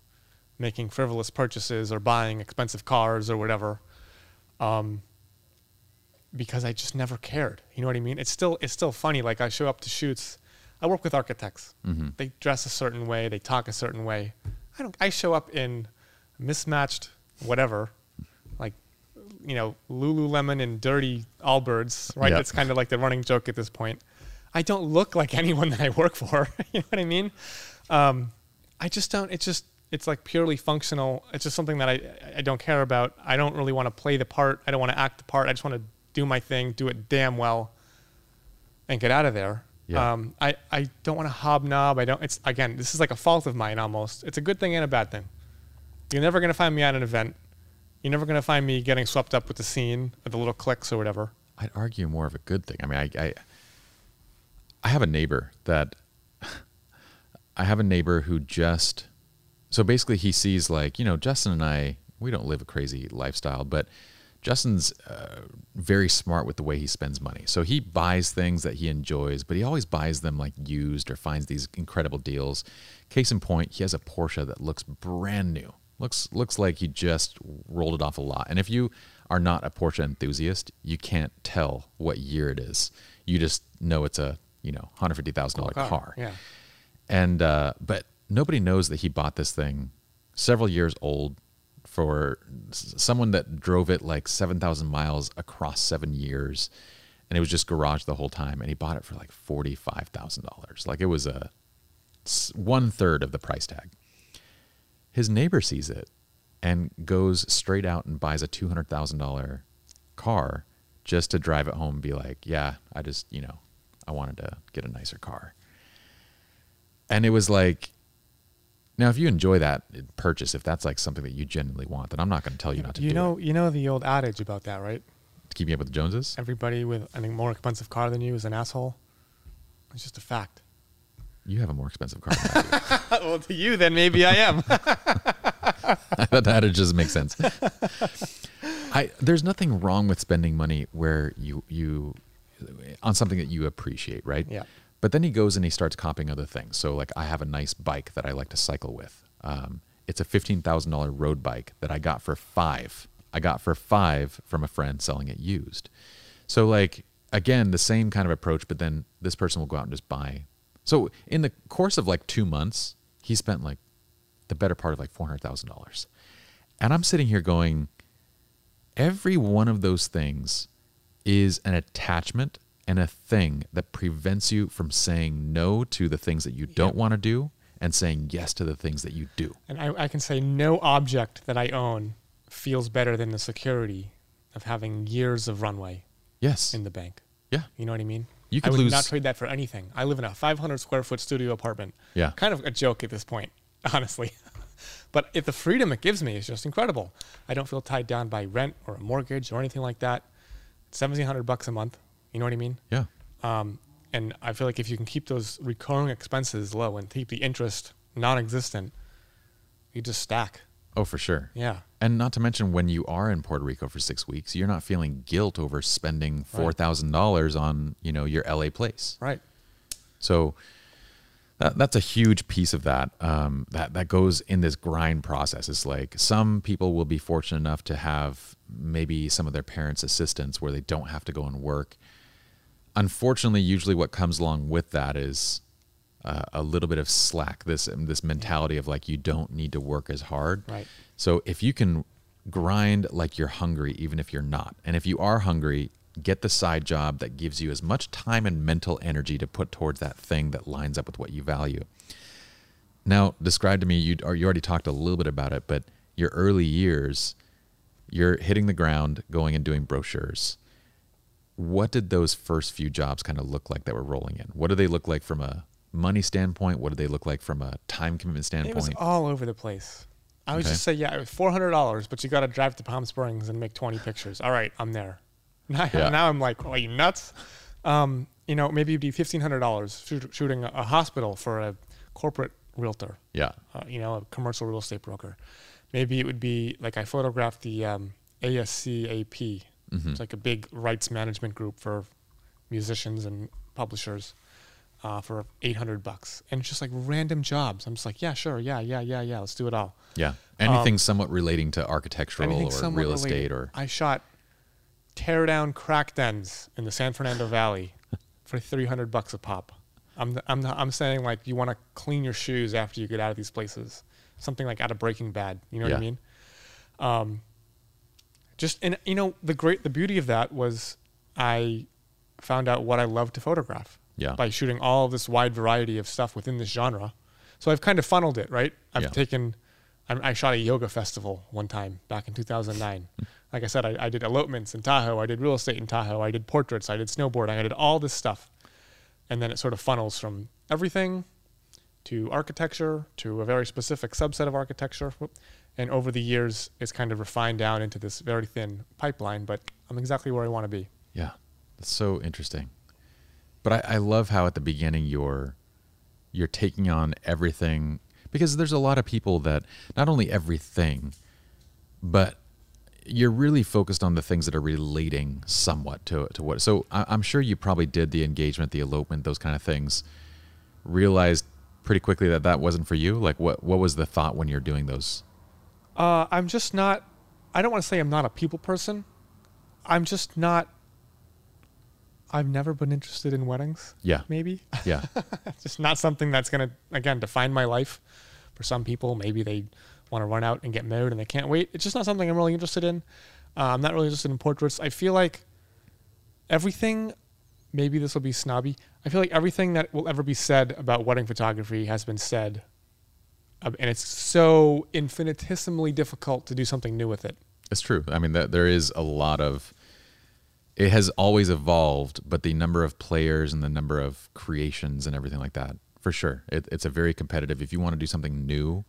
making frivolous purchases or buying expensive cars or whatever. Um, because I just never cared. You know what I mean? It's still it's still funny. Like I show up to shoots. I work with architects. Mm-hmm. They dress a certain way. They talk a certain way. I don't. I show up in mismatched whatever, like you know Lululemon and dirty Allbirds. Right? Yeah. It's kind of like the running joke at this point. I don't look like anyone that I work for. you know what I mean? Um, I just don't. It's just it's like purely functional. It's just something that I I don't care about. I don't really want to play the part. I don't want to act the part. I just want to do my thing, do it damn well, and get out of there. Yeah. Um, I I don't want to hobnob. I don't. It's again, this is like a fault of mine almost. It's a good thing and a bad thing. You're never gonna find me at an event. You're never gonna find me getting swept up with the scene or the little clicks or whatever. I'd argue more of a good thing. I mean, I, I, I have a neighbor that I have a neighbor who just so basically he sees like you know Justin and I we don't live a crazy lifestyle, but Justin's uh, very smart with the way he spends money. So he buys things that he enjoys, but he always buys them like used or finds these incredible deals. Case in point, he has a Porsche that looks brand new. Looks looks like he just rolled it off a lot. And if you are not a Porsche enthusiast, you can't tell what year it is. You just know it's a you know hundred fifty thousand dollar car. Yeah. And uh, but nobody knows that he bought this thing several years old for someone that drove it like seven thousand miles across seven years, and it was just garage the whole time. And he bought it for like forty five thousand dollars. Like it was a one third of the price tag. His neighbor sees it and goes straight out and buys a two hundred thousand dollar car just to drive it home and be like, yeah, I just you know I wanted to get a nicer car and it was like now if you enjoy that purchase if that's like something that you genuinely want then i'm not going to tell you not to You do know, it you know the old adage about that, right? to keep me up with the joneses Everybody with a more expensive car than you is an asshole. It's just a fact. you have a more expensive car than I do. well, to you, then maybe I am. that adage doesn't make sense i there's nothing wrong with spending money where you you on something that you appreciate right? Yeah. but then he goes and he starts copying other things. So like i have a nice bike that i like to cycle with. Um, it's a $15000 road bike that i got for five. I got for five from a friend selling it used. So like again the same kind of approach but then this person will go out and just buy. So in the course of like two months he spent like the better part of like $400000 and i'm sitting here going every one of those things is an attachment and a thing that prevents you from saying no to the things that you don't want to do and saying yes to the things that you do. and I, I can say no object that I own feels better than the security of having years of runway Yes. in the bank. yeah. You know what I mean? You could I would lose. not trade that for anything. I live in a 500 square foot studio apartment. Yeah. Kind of a joke at this point, honestly. but if the freedom it gives me is just incredible. I don't feel tied down by rent or a mortgage or anything like that. 1700 bucks a month. You know what I mean? Yeah. Um, and I feel like if you can keep those recurring expenses low and keep the interest non-existent, you just stack. Oh, for sure. Yeah. And not to mention when you are in Puerto Rico for six weeks, you're not feeling guilt over spending four thousand dollars on, you know, your LA place. Right. So that, that's a huge piece of that. Um, that that goes in this grind process. It's like some people will be fortunate enough to have maybe some of their parents' assistance where they don't have to go and work. Unfortunately, usually what comes along with that is uh, a little bit of slack. This this mentality of like you don't need to work as hard. Right. So if you can grind like you're hungry, even if you're not, and if you are hungry, get the side job that gives you as much time and mental energy to put towards that thing that lines up with what you value. Now, describe to me. You or you already talked a little bit about it, but your early years, you're hitting the ground, going and doing brochures. What did those first few jobs kind of look like that were rolling in? What do they look like from a money standpoint? What do they look like from a time commitment standpoint? It was all over the place. I would Okay. just say, yeah, it was four hundred dollars, but you got to drive to Palm Springs and make twenty pictures. All right, I'm there. Now, Yeah. now I'm like, are you nuts? Um, you know, maybe it'd be fifteen hundred dollars shoot, shooting a, a hospital for a corporate realtor. yeah, uh, you know, a commercial real estate broker. Maybe it would be like I photographed the um, ASCAP. Mm-hmm. It's like a big rights management group for musicians and publishers uh, for 800 bucks. And it's just like random jobs. I'm just like, yeah, sure. Yeah, yeah, yeah, yeah. Let's do it all. yeah. Anything somewhat relating to architectural Um, or real related. estate or I shot tear down crack dens in the San Fernando Valley for 300 bucks a pop. I'm the, I'm the, I'm saying like you want to clean your shoes after you get out of these places. Something like out of Breaking Bad. You know what I mean? Um, just and you know the great the beauty of that was I found out what I love to photograph Yeah. by shooting all of this wide variety of stuff within this genre. So I've kind of funneled it, right? I've Yeah. taken, I, I shot a yoga festival one time back in 2009. like I said, I, I did elopements in Tahoe, I did real estate in Tahoe, I did portraits, I did snowboarding, I did all this stuff. And then it sort of funnels from everything to architecture to a very specific subset of architecture. And over the years, it's kind of refined down into this very thin pipeline, but I'm exactly where I want to be. Yeah, that's so interesting. But I, I love how at the beginning you're you're taking on everything because there's a lot of people that not only everything, but you're really focused on the things that are relating somewhat to to what. So I, I'm sure you probably did the engagement, the elopement, those kind of things. Realized pretty quickly that that wasn't for you. Like what what was the thought when you're doing those? Uh, I'm just not. I don't want to say I'm not a people person. I'm just not. I've never been interested in weddings. Yeah, Maybe yeah, just not something that's gonna again define my life. For some people, maybe they want to run out and get married and they can't wait. It's just not something I'm really interested in. Uh, I'm not really interested in portraits. I feel like everything. Maybe this will be snobby. I feel like everything that will ever be said about wedding photography has been said, and it's so infinitesimally difficult to do something new with it. It's true. I mean, that there is a lot of. It has always evolved, but the number of players and the number of creations and everything like that, for sure, it, it's a very competitive. If you want to do something new,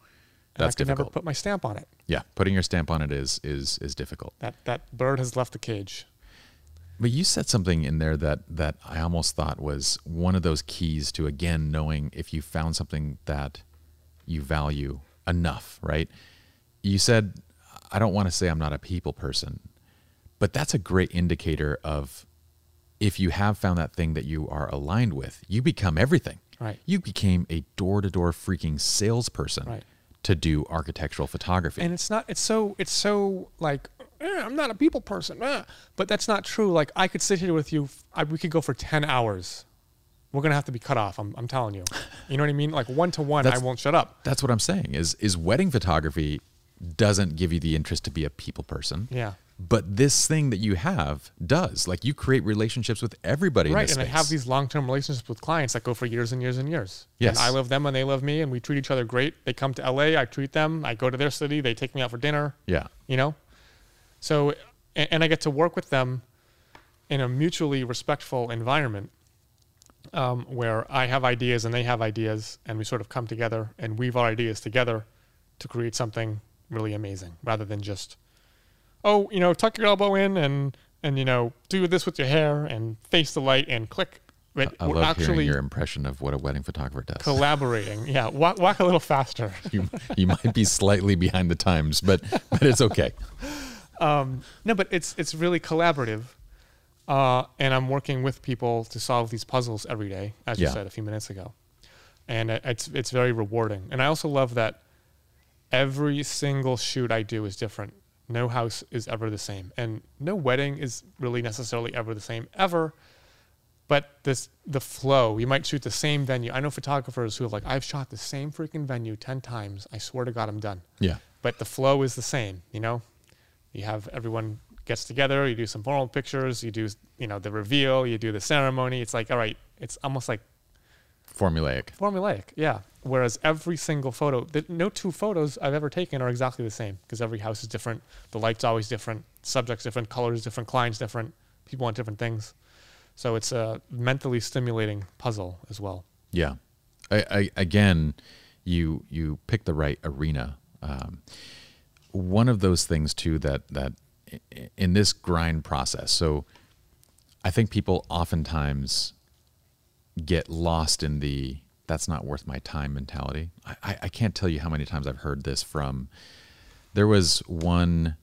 And that's I can difficult. never put my stamp on it. yeah, putting your stamp on it is is is difficult. That that bird has left the cage. But you said something in there that that I almost thought was one of those keys to again knowing if you found something that you value enough, right? You said I don't want to say I'm not a people person, but that's a great indicator of if you have found that thing that you are aligned with, you become everything. Right. You became a door-to-door freaking salesperson Right. to do architectural photography. and it's not it's so it's so like eh, i'm not a people person eh. but that's not true like i could sit here with you I, we could go for 10 hours we're gonna have to be cut off i'm, I'm telling you you know what i mean like one to one i won't shut up That's what I'm saying. Is is wedding photography doesn't give you the interest to be a people person. yeah But this thing that you have does. Like you create relationships with everybody in right and i have these long-term relationships with clients that go for years and years and years Yes. and i love them and they love me and we treat each other great they come to la i treat them i go to their city they take me out for dinner Yeah. you know so and, and i get to work with them in a mutually respectful environment um, where i have ideas and they have ideas and we sort of come together and weave our ideas together to create something really amazing rather than just oh you know tuck your elbow in and and you know do this with your hair and face the light and click but I love actually hearing your impression of what a wedding photographer does. collaborating yeah walk, walk a little faster you, you might be slightly behind the times, but but it's okay. um, no, but it's it's really collaborative, uh, and I'm working with people to solve these puzzles every day, as you said a few minutes ago, and it- it's it's very rewarding. And I also love that every single shoot I do is different. No house is ever the same, and no wedding is really necessarily ever the same ever. but this the flow. You might shoot the same venue. I know photographers who have like, I've shot the same freaking venue ten times. I swear to God, I'm done. Yeah. But the flow is the same. You know, you have everyone gets together. You do some formal pictures. You do you know the reveal. You do the ceremony. It's like all right. It's almost like Formulaic. formulaic. Yeah. Whereas every single photo, the, no two photos I've ever taken are exactly the same because every house is different. The light's always different. Subjects different. Colors different. Clients different. People want different things. So it's a mentally stimulating puzzle as well. Yeah. I, I, again, you you pick the right arena. Um, one of those things too that that in this grind process. So I think people oftentimes get lost in the that's not worth my time mentality. I, I, I can't tell you how many times I've heard this from. There was one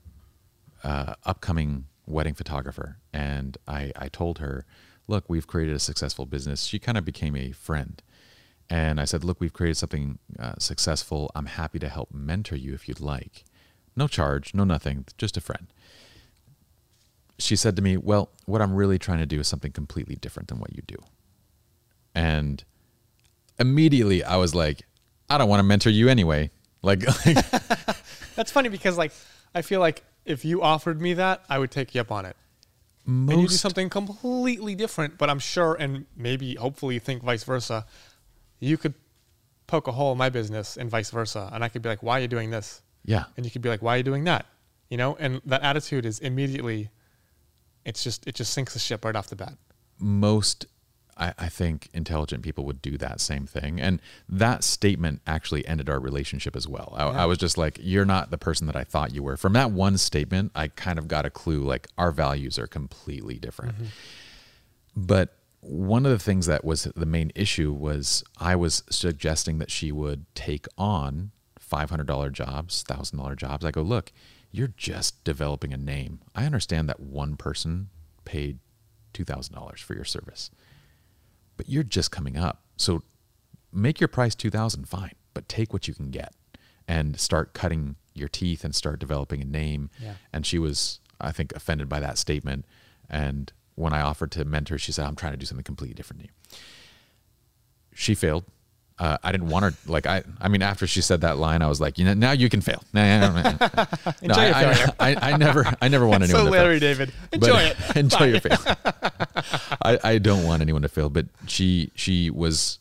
uh, upcoming wedding photographer, and I, I told her, "Look, we've created a successful business." She kind of became a friend, and I said, "Look, we've created something uh, successful. I'm happy to help mentor you if you'd like. No charge, no nothing, just a friend." She said to me, "Well, what I'm really trying to do is something completely different than what you do," and immediately I was like, "I don't want to mentor you anyway." Like, like That's funny because like I feel like if you offered me that, I would take you up on it. and you do something completely different, but I'm sure, and maybe hopefully think vice versa, you could poke a hole in my business and vice versa. And I could be like, why are you doing this? yeah, And you could be like, why are you doing that? You know, and that attitude is immediately, it's just, it just sinks the ship right off the bat. most I, I think intelligent people would do that same thing. And that statement actually ended our relationship as well. I, Yeah. I was just like you're not the person that i thought you were. From that one statement i kind of got a clue like our values are completely different. Mm-hmm. But one of the things that was the main issue was i was suggesting that she would take on $500 jobs $1000 jobs. I go look you're just developing a name. I understand that one person paid $2000 for your service but you're just coming up. So make your price 2000 fine, but take what you can get and start cutting your teeth and start developing a name. Yeah. And she was I think offended by that statement and when I offered to mentor she said I'm trying to do something completely different. She failed. Uh, I didn't want her like I. I mean, after she said that line, I was like, you know, now you can fail. No, Enjoy I, failure. I, I never, I never want anyone so to fail Larry David, but- enjoy it. enjoy Bye. your fail. I, I don't want anyone to fail, but she she was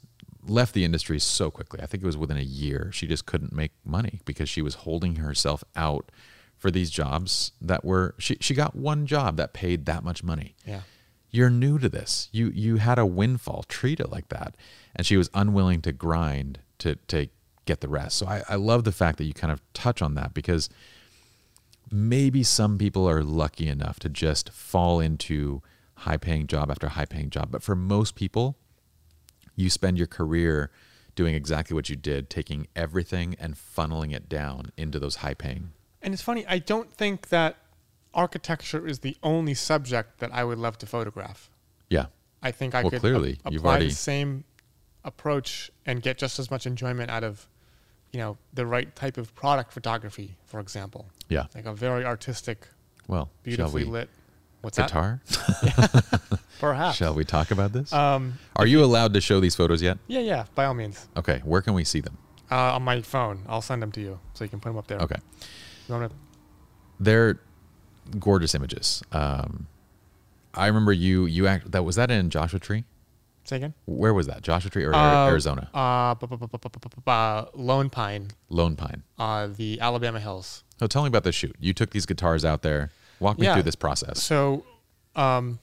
left the industry so quickly. I think it was within a year. She just couldn't make money because she was holding herself out for these jobs that were she she got one job that paid that much money. Yeah. You're new to this. You you had a windfall. Treat it like that. And she was unwilling to grind to to get the rest. So I, I love the fact that you kind of touch on that because maybe some people are lucky enough to just fall into high paying job after high paying job. But for most people, you spend your career doing exactly what you did, taking everything and funneling it down into those high paying. And it's funny, I don't think that architecture is the only subject that I would love to photograph. Yeah. I think I Well, could clearly, you've apply already- the same approach and get just as much enjoyment out of, you know, the right type of product photography, for example. Yeah. Like a very artistic, Well, beautifully we lit. What's that? guitar? Perhaps. shall we talk about this? Um, are you allowed to show these photos yet? yeah, yeah, by all means. Okay. Where can we see them? Uh, on my phone, I'll send them to you so you can put them up there. Okay. You wanna- They're gorgeous images. Um, I remember you you act that was that in Joshua Tree. Say again. Where was that? Joshua Tree or uh, Arizona? Uh, Lone Pine. Lone Pine. Uh, the Alabama Hills. So tell me about the shoot. You took these guitars out there. Walk me yeah. through this process. So, um,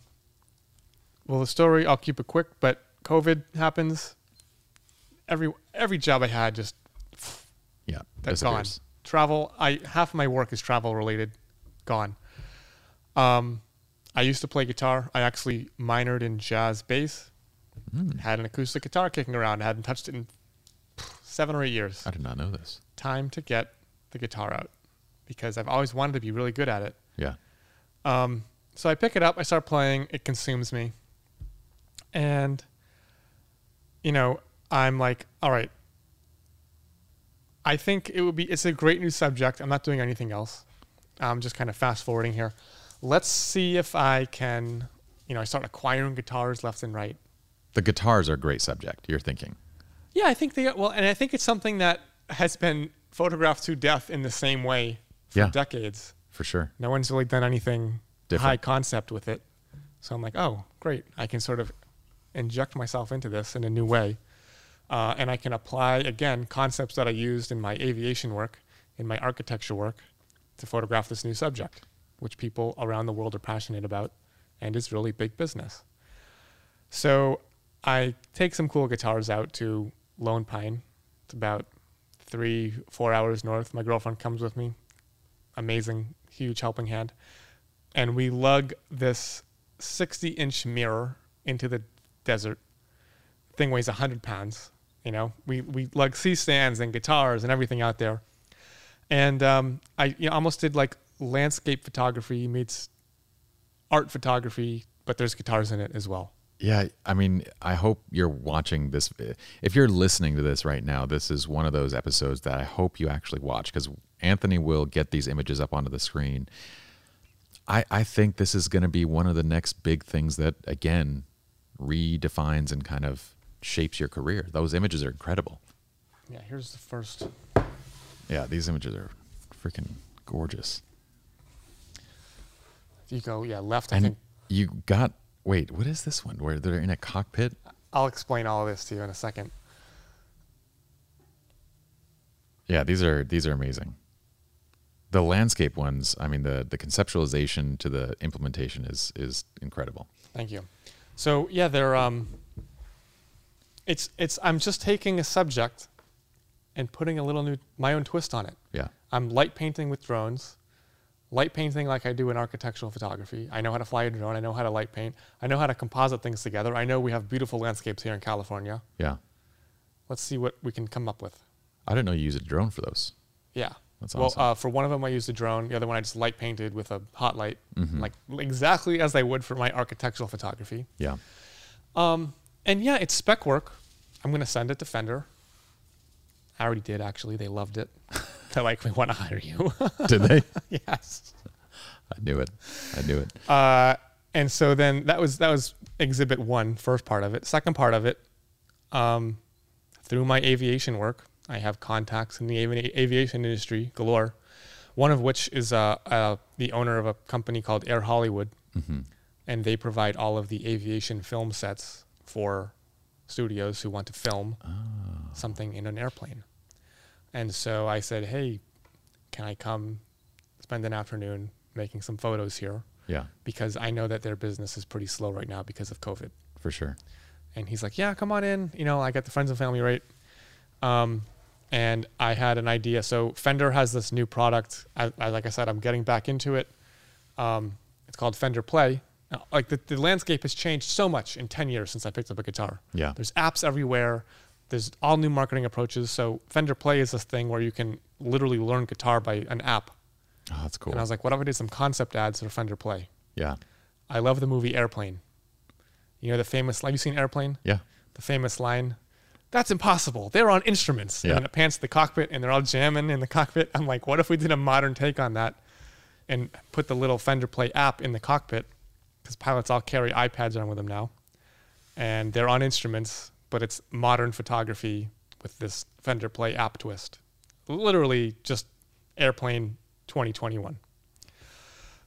well, the story I'll keep it quick, but COVID happens. Every every job I had just yeah that's gone. Travel. I half of my work is travel related. Gone. Um, I used to play guitar. I actually minored in jazz bass. Hmm. Had an acoustic guitar kicking around. I hadn't touched it in seven or eight years. I did not know this. Time to get the guitar out because I've always wanted to be really good at it. Yeah, Um, so I pick it up, I start playing, it consumes me. And, you know, I'm like, all right, I think it would be, it's a great new subject. I'm not doing anything else. I'm just kind of fast forwarding here. Let's see if I can you know, I start acquiring guitars left and right. The guitars are a great subject. You're thinking. Yeah, I think they well, and I think it's something that has been photographed to death in the same way for Yeah. decades. For sure. No one's really done anything Different. high concept with it. So I'm like, oh, great. I can sort of inject myself into this in a new way. Uh, and I can apply, again, concepts that I used in my aviation work, in my architecture work, to photograph this new subject, which people around the world are passionate about and is really big business. So I take some cool guitars out to Lone Pine. It's about three, four hours north. My girlfriend comes with me. Amazing, huge helping hand. And we lug this 60 inch mirror into the desert. Thing weighs 100 pounds. You know, we, we lug C stands and guitars and everything out there. And um, I you know, almost did like landscape photography meets art photography, but there's guitars in it as well. Yeah, I mean, I hope you're watching this. If you're listening to this right now, this is one of those episodes that I hope you actually watch because Anthony will get these images up onto the screen. I, I think this is going to be one of the next big things that, again, redefines and kind of shapes your career. Those images are incredible. Yeah, here's the first. Yeah, these images are freaking gorgeous. You go, yeah, left, I And think. you got, wait, what is this one where they're in a cockpit? I'll explain all of this to you in a second. Yeah, these are these are amazing. The landscape ones, I mean the the conceptualization to the implementation is is incredible. Thank you. So yeah, they're um. It's it's I'm just taking a subject, and putting a little new my own twist on it. Yeah. I'm light painting with drones, light painting like I do in architectural photography. I know how to fly a drone. I know how to light paint. I know how to composite things together. I know we have beautiful landscapes here in California. Yeah. Let's see what we can come up with. I didn't know you use a drone for those. Yeah. That's well, uh, for one of them, I used a drone. The other one, I just light painted with a hot light, Mm-hmm. like exactly as I would for my architectural photography. Yeah. Um, and yeah, it's spec work. I'm gonna send it to Fender. I already did actually. They loved it. They're like, we want to hire you. Did they? yes. I knew it. I knew it. Uh, and so then that was that was exhibit one, first part of it. Second part of it, um, through my aviation work, I have contacts in the avi- aviation industry galore. One of which is uh, uh, the owner of a company called Air Hollywood, Mm-hmm. and they provide all of the aviation film sets for studios who want to film something in an airplane. And so I said, "Hey, can I come spend an afternoon making some photos here?" Yeah, because I know that their business is pretty slow right now because of COVID. for sure. And he's like, "Yeah, come on in. You know, I got the friends and family rate." Um, and I had an idea. So Fender has this new product. I, I, like I said, I'm getting back into it. Um, it's called Fender Play. Now, like the, the landscape has changed so much in 10 years since I picked up a guitar. Yeah. There's apps everywhere. There's all new marketing approaches. So Fender Play is this thing where you can literally learn guitar by an app. Oh, that's cool. And I was like, what if I did some concept ads for Fender Play? yeah. I love the movie Airplane. You know the famous. Have you seen Airplane? Yeah. The famous line. That's impossible. They're on instruments. Yeah. And it pants the cockpit, and they're all jamming in the cockpit. I'm like, what if we did a modern take on that, and put the little Fender Play app in the cockpit, because pilots all carry iPads around with them now, and they're on instruments, but it's modern photography with this Fender Play app twist. Literally just Airplane 2021.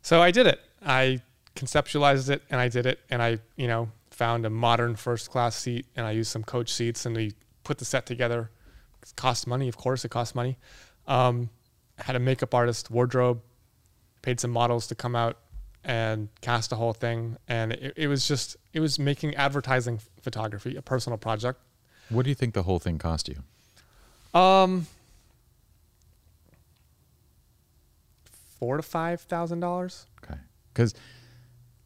So I did it. I conceptualized it and I did it and I, you know, found a modern first class seat and I used some coach seats and we put the set together. It cost money, of course, it cost money. Um, had a makeup artist, wardrobe, paid some models to come out and cast a whole thing. And it, it was just, it was making advertising photography a personal project. What do you think the whole thing cost you? Um, four to five thousand dollars. Okay. Because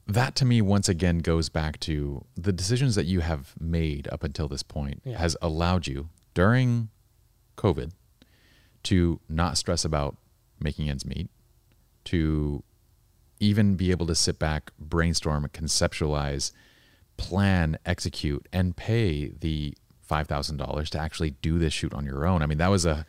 that to me, once again, goes back to the decisions that you have made up until this point Yeah. has allowed you during COVID to not stress about making ends meet, to even be able to sit back, brainstorm, conceptualize, plan, execute, and pay the $5,000 to actually do this shoot on your own. I mean, that was a,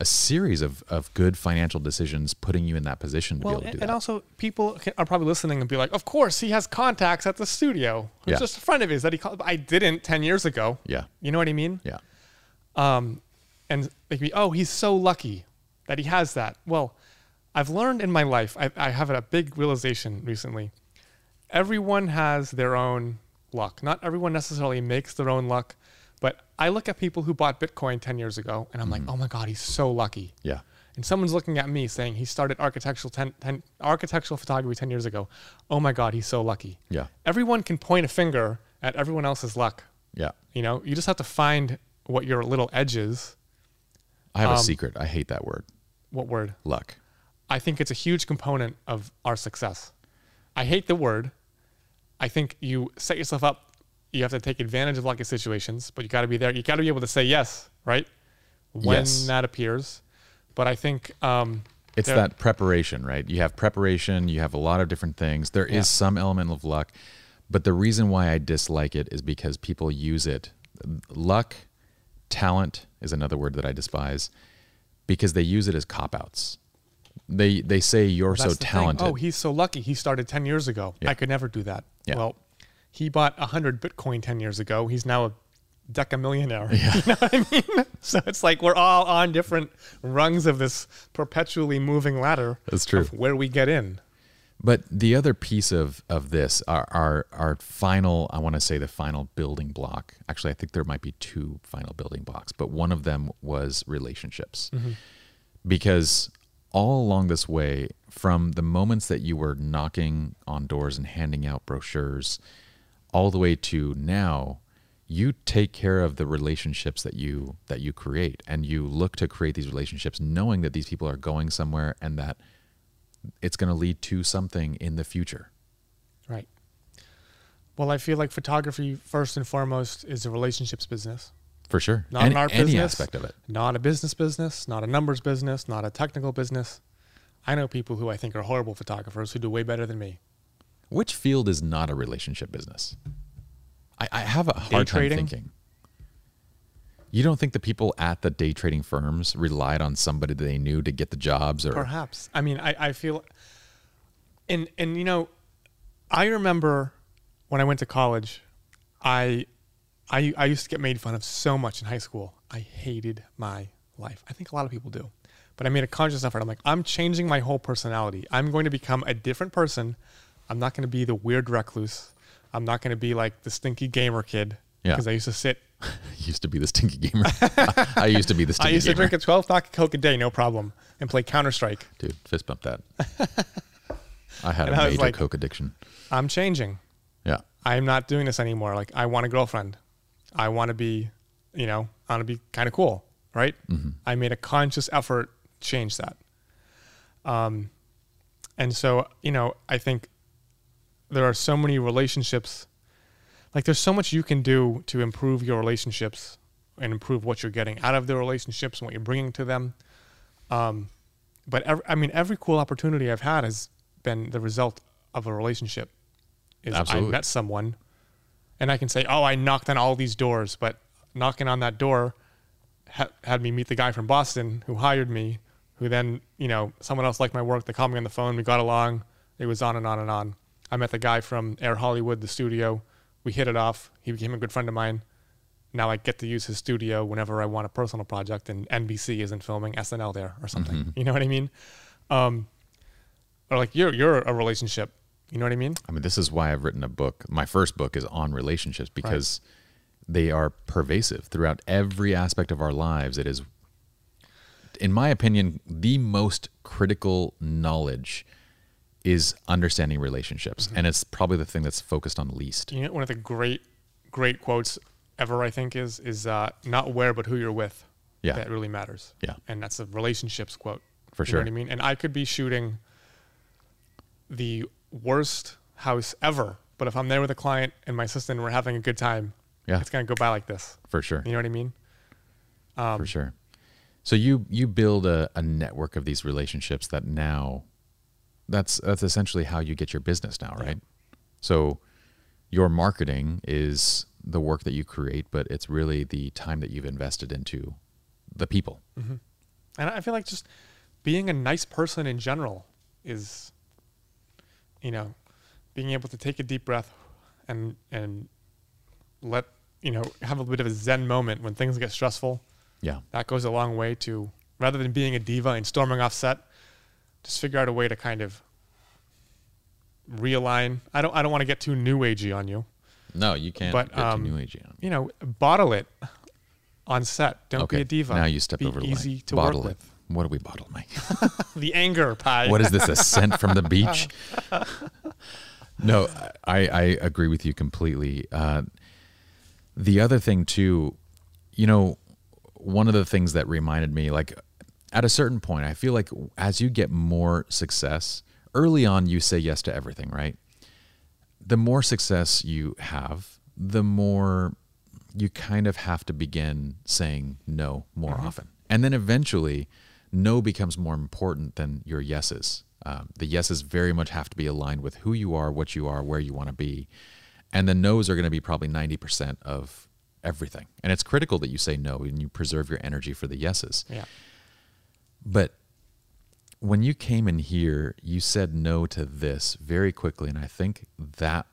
a series of, of good financial decisions putting you in that position to Well, be able to do and that. And also people are probably listening and be like, "Of course, he has contacts at the studio. It's Yeah. just a friend of his that he called." I didn't ten years ago. yeah. You know what I mean? Yeah. um, and they can be, oh, he's so lucky that he has that. Well, I've learned in my life, I, I have a big realization recently. Everyone has their own luck. Not everyone necessarily makes their own luck, but I look at people who bought Bitcoin 10 years ago and I'm like, oh my God, he's so lucky. Yeah. And someone's looking at me saying he started architectural, 10, 10, architectural photography 10 years ago. Oh my God, he's so lucky. Yeah. Everyone can point a finger at everyone else's luck. Yeah. You know, you just have to find what your little edge is. I have a Um, secret. I hate that word. What word? Luck. I think it's a huge component of our success. I hate the word. I think you set yourself up. You have to take advantage of lucky situations, but you got to be there. You got to be able to say yes, right? When Yes. that appears. But I think um, It's there- that preparation, right? You have preparation, you have a lot of different things. There is Yeah. some element of luck, but the reason why I dislike it is because people use it. Luck, talent is another word that I despise because they use it as cop outs. They they say you're that's so the thing. talented. Oh, he's so lucky. He started 10 years ago. Yeah. I could never do that. Yeah. Well, he bought 100 Bitcoin 10 years ago. He's now a decamillionaire. You know what I mean? so it's like we're all on different rungs of this perpetually moving ladder. That's true. Of where we get in. But the other piece of of this, our our, our final, I want to say the final building block. Actually, I think there might be two final building blocks, but one of them was relationships, mm-hmm. because all along this way, from the moments that you were knocking on doors and handing out brochures, all the way to now, you take care of the relationships that you that you create, and you look to create these relationships, knowing that these people are going somewhere and that it's going to lead to something in the future. Right. Well, I feel like photography, first and foremost, is a relationships business, For sure. not Any, an art any business, aspect of it. not a business business, not a numbers business, not a technical business. I know people who I think are horrible photographers who do way better than me. Which field is not a relationship business? I, I have a hard time trading? thinking. You don't think the people at the day trading firms relied on somebody that they knew to get the jobs or Perhaps. I mean, I, I feel, and and you know, I remember when I went to college, I, I I used to get made fun of so much in high school. I hated my life. I think a lot of people do, but I made a conscious effort. I'm like, I'm changing my whole personality. I'm going to become a different person. I'm not going to be the weird recluse. I'm not going to be like the stinky gamer kid. Yeah. Because I used to sit. used to be the stinky gamer. I used to be the stinky gamer. I used to gamer. drink a 12 pack of Coke a day, no problem, and play Counter Strike. Dude, fist bump that. I had And a I major like- coke addiction. I'm changing. Yeah. I'm not doing this anymore. Like I want a girlfriend. I want to be, you know, I want to be kind of cool, right? I made a conscious effort to change that. Um, and so you know, I think there are so many relationships. Like there's so much you can do to improve your relationships and improve what you're getting out of the relationships and what you're bringing to them. Um, but every, I mean, every cool opportunity I've had has been the result of a relationship. Is Absolutely. I met someone, and I can say, "Oh, I knocked on all these doors," but knocking on that door ha- had me meet the guy from Boston who hired me, who then, you know, someone else liked my work. They called me on the phone. We got along. It was on and on and on. I met the guy from Air Hollywood, the studio. We hit it off. He became a good friend of mine. Now I get to use his studio whenever I want a personal project, and NBC isn't filming SNL there or something. You know what I mean? Um, or like you're you're a relationship. You know what I mean? I mean, this is why I've written a book. My first book is on relationships because they are pervasive throughout every aspect of our lives. It is, in my opinion, the most critical knowledge is understanding relationships. Mm-hmm. And it's probably the thing that's focused on least. You know, one of the great, great quotes ever, I think, is is uh, not where but who you're with. Yeah. that really matters. Yeah. and that's a relationships quote. For You sure. know what I mean? And I could be shooting the worst house ever, but if I'm there with a client and my assistant and we're having a good time, Yeah. it's gonna go by like this. For sure. You know what I mean? Um, for sure. So you you build a, a network of these relationships that now that's that's essentially how you get your business now, right? So your marketing is the work that you create, but it's really the time that you've invested into the people. And I feel like just being a nice person in general is, you know, being able to take a deep breath and and let you know have a bit of a zen moment when things get stressful. Yeah. That goes a long way to rather than being a diva and storming off set, just figure out a way to kind of realign. I don't I don't want to get too new agey on you. No, you can't But, get um, too new agey on. You know, bottle it on set. Don't Okay, be a diva. now you step be over the easy line. to bottle work it. with. What do we bottle, Mike? The anger pie. what is this? A scent from the beach? no, I, I agree with you completely. Uh, the other thing too, you know, one of the things that reminded me, like at a certain point, I feel like as you get more success, early on you say yes to everything, right? The more success you have, the more you kind of have to begin saying no more often. And then eventually, no becomes more important than your yeses. Um, the yeses very much have to be aligned with who you are, what you are, where you want to be. And the no's are going to be probably 90% of everything. And it's critical that you say no and you preserve your energy for the yeses. Yeah. But when you came in here, you said no to this very quickly. And I think that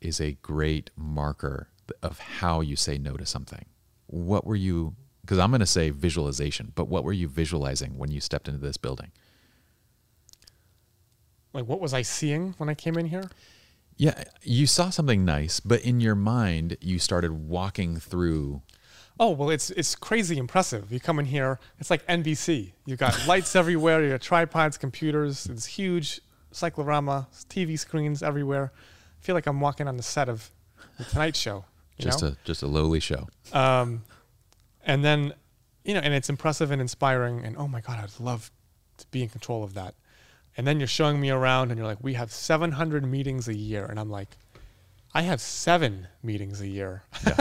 is a great marker of how you say no to something. What were you, because I'm going to say visualization, but what were you visualizing when you stepped into this building? Like what was I seeing when I came in here? Yeah, you saw something nice, but in your mind, you started walking through. Oh well, it's it's crazy impressive. You come in here, it's like NBC. You've got lights everywhere. You got tripods, computers. It's huge cyclorama, TV screens everywhere. I feel like I'm walking on the set of the Tonight Show. You Just know? a just a lowly show. um, and then you know, and it's impressive and inspiring. And oh my god, I'd love to be in control of that. And then you're showing me around, and you're like, we have 700 meetings a year, and I'm like, I have seven meetings a year.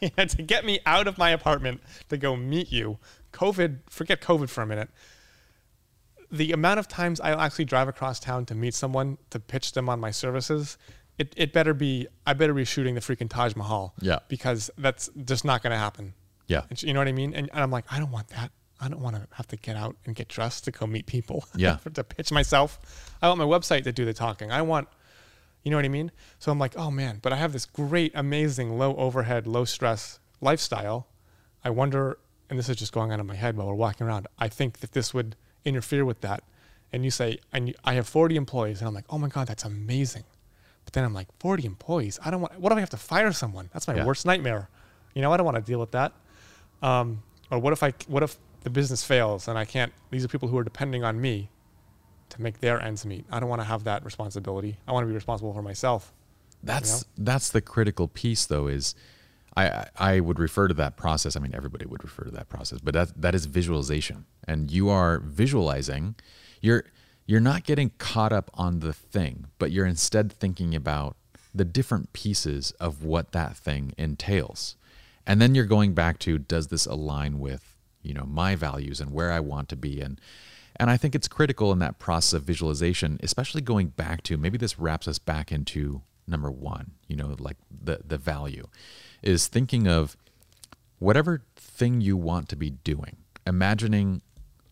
You know, to get me out of my apartment to go meet you. COVID, forget COVID for a minute. The amount of times I'll actually drive across town to meet someone to pitch them on my services, it, it better be, I better be shooting the freaking Taj Mahal. Yeah. Because that's just not going to happen. Yeah. And You know what I mean? And, and I'm like, I don't want that. I don't want to have to get out and get dressed to go meet people. Yeah. to pitch myself. I want my website to do the talking. I want, you know what I mean? So I'm like, oh man, but I have this great, amazing, low overhead, low stress lifestyle. I wonder, and this is just going on in my head while we're walking around. I think that this would interfere with that. And you say, and I have 40 employees, and I'm like, oh my god, that's amazing. But then I'm like, 40 employees. I don't want. What if I have to fire someone? That's my Yeah. worst nightmare. You know, I don't want to deal with that. Um, or what if I? What if the business fails and I can't? These are people who are depending on me to make their ends meet. I don't want to have that responsibility. I want to be responsible for myself. That's that's the critical piece, though. Is I I I would refer to that process. I mean, everybody would refer to that process, but that that is visualization, and you are visualizing. You're you're not getting caught up on the thing, but you're instead thinking about the different pieces of what that thing entails, and then you're going back to does this align with you know my values and where I want to be? And and I think it's critical in that process of visualization, especially going back to maybe this wraps us back into number one, you know, like the, the value is thinking of whatever thing you want to be doing, imagining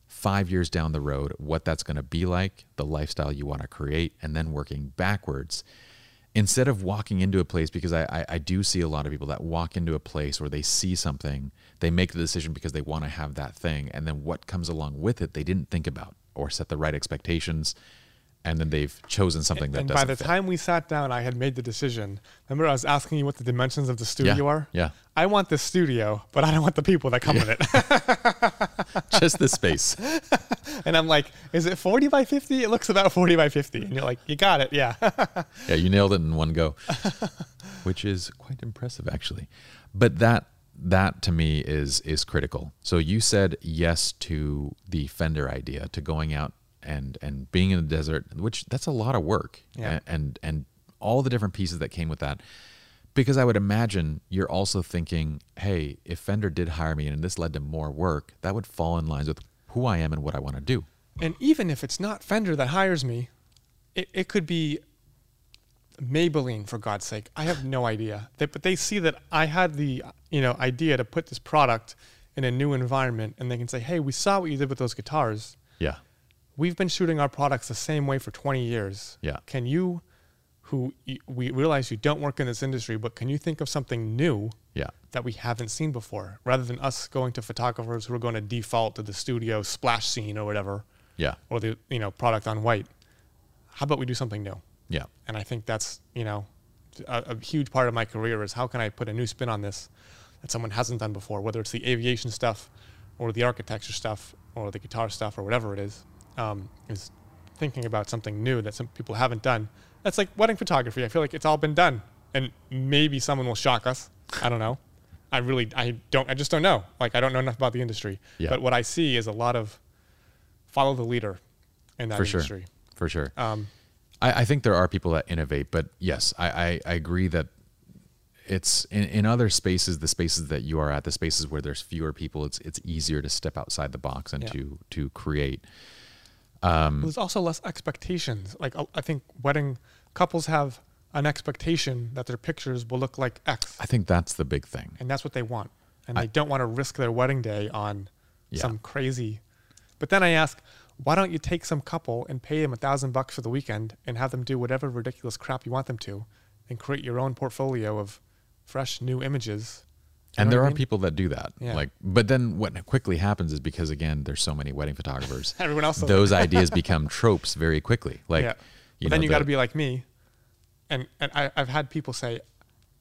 five years down the road what that's going to be like, the lifestyle you want to create, and then working backwards instead of walking into a place because I, I, I do see a lot of people that walk into a place where they see something they make the decision because they want to have that thing and then what comes along with it they didn't think about or set the right expectations and then they've chosen something that and doesn't by the fit. time we sat down, I had made the decision. Remember, I was asking you what the dimensions of the studio are. yeah. I want the studio, but I don't want the people that come with it. just the space and I'm like, is it 40 by 50? It looks about 40 by 50. And you're like, you got it. Yeah. yeah you nailed it in one go which is quite impressive actually but that that to me is is critical so you said yes to the fender idea to going out and and being in the desert which that's a lot of work Yeah. and, and and all the different pieces that came with that because i would imagine you're also thinking hey if fender did hire me and this led to more work that would fall in lines with who i am and what i want to do and even if it's not Fender that hires me, it, it could be Maybelline for God's sake. I have no idea. They, but they see that I had the you know idea to put this product in a new environment and they can say, hey, we saw what you did with those guitars. Yeah. We've been shooting our products the same way for 20 years. Yeah. Can you, who we realize you don't work in this industry, but can you think of something new Yeah. that we haven't seen before rather than us going to photographers who are going to default to the studio splash scene or whatever Yeah. or the you know product on white how about we do something new Yeah. and i think that's you know a, a huge part of my career is how can i put a new spin on this that someone hasn't done before whether it's the aviation stuff or the architecture stuff or the guitar stuff or whatever it is um, is thinking about something new that some people haven't done that's like wedding photography i feel like it's all been done and maybe someone will shock us i don't know i really i don't i just don't know like i don't know enough about the industry Yeah. but what i see is a lot of follow the leader in that For sure. For sure. um, I, I think there are people that innovate, but yes, I, I, I agree that it's in, in other spaces, the spaces that you are at, the spaces where there's fewer people, it's it's easier to step outside the box and Yeah. to to create. Um, but there's also less expectations. Like I- I think wedding couples have an expectation that their pictures will look like X, I think that's the big thing. and that's what they want. And I- they don't want to risk their wedding day on Yeah. some crazy. But then I ask, why don't you take some couple and pay them a thousand bucks for the weekend and have them do whatever ridiculous crap you want them to, and create your own portfolio of fresh new images. And there I are mean? people that do that. Yeah. Like, but then what quickly happens is because again, there's so many wedding photographers. Everyone else those ideas become tropes very quickly. Like, yeah. you but then know, you got to be like me, and and I, I've had people say,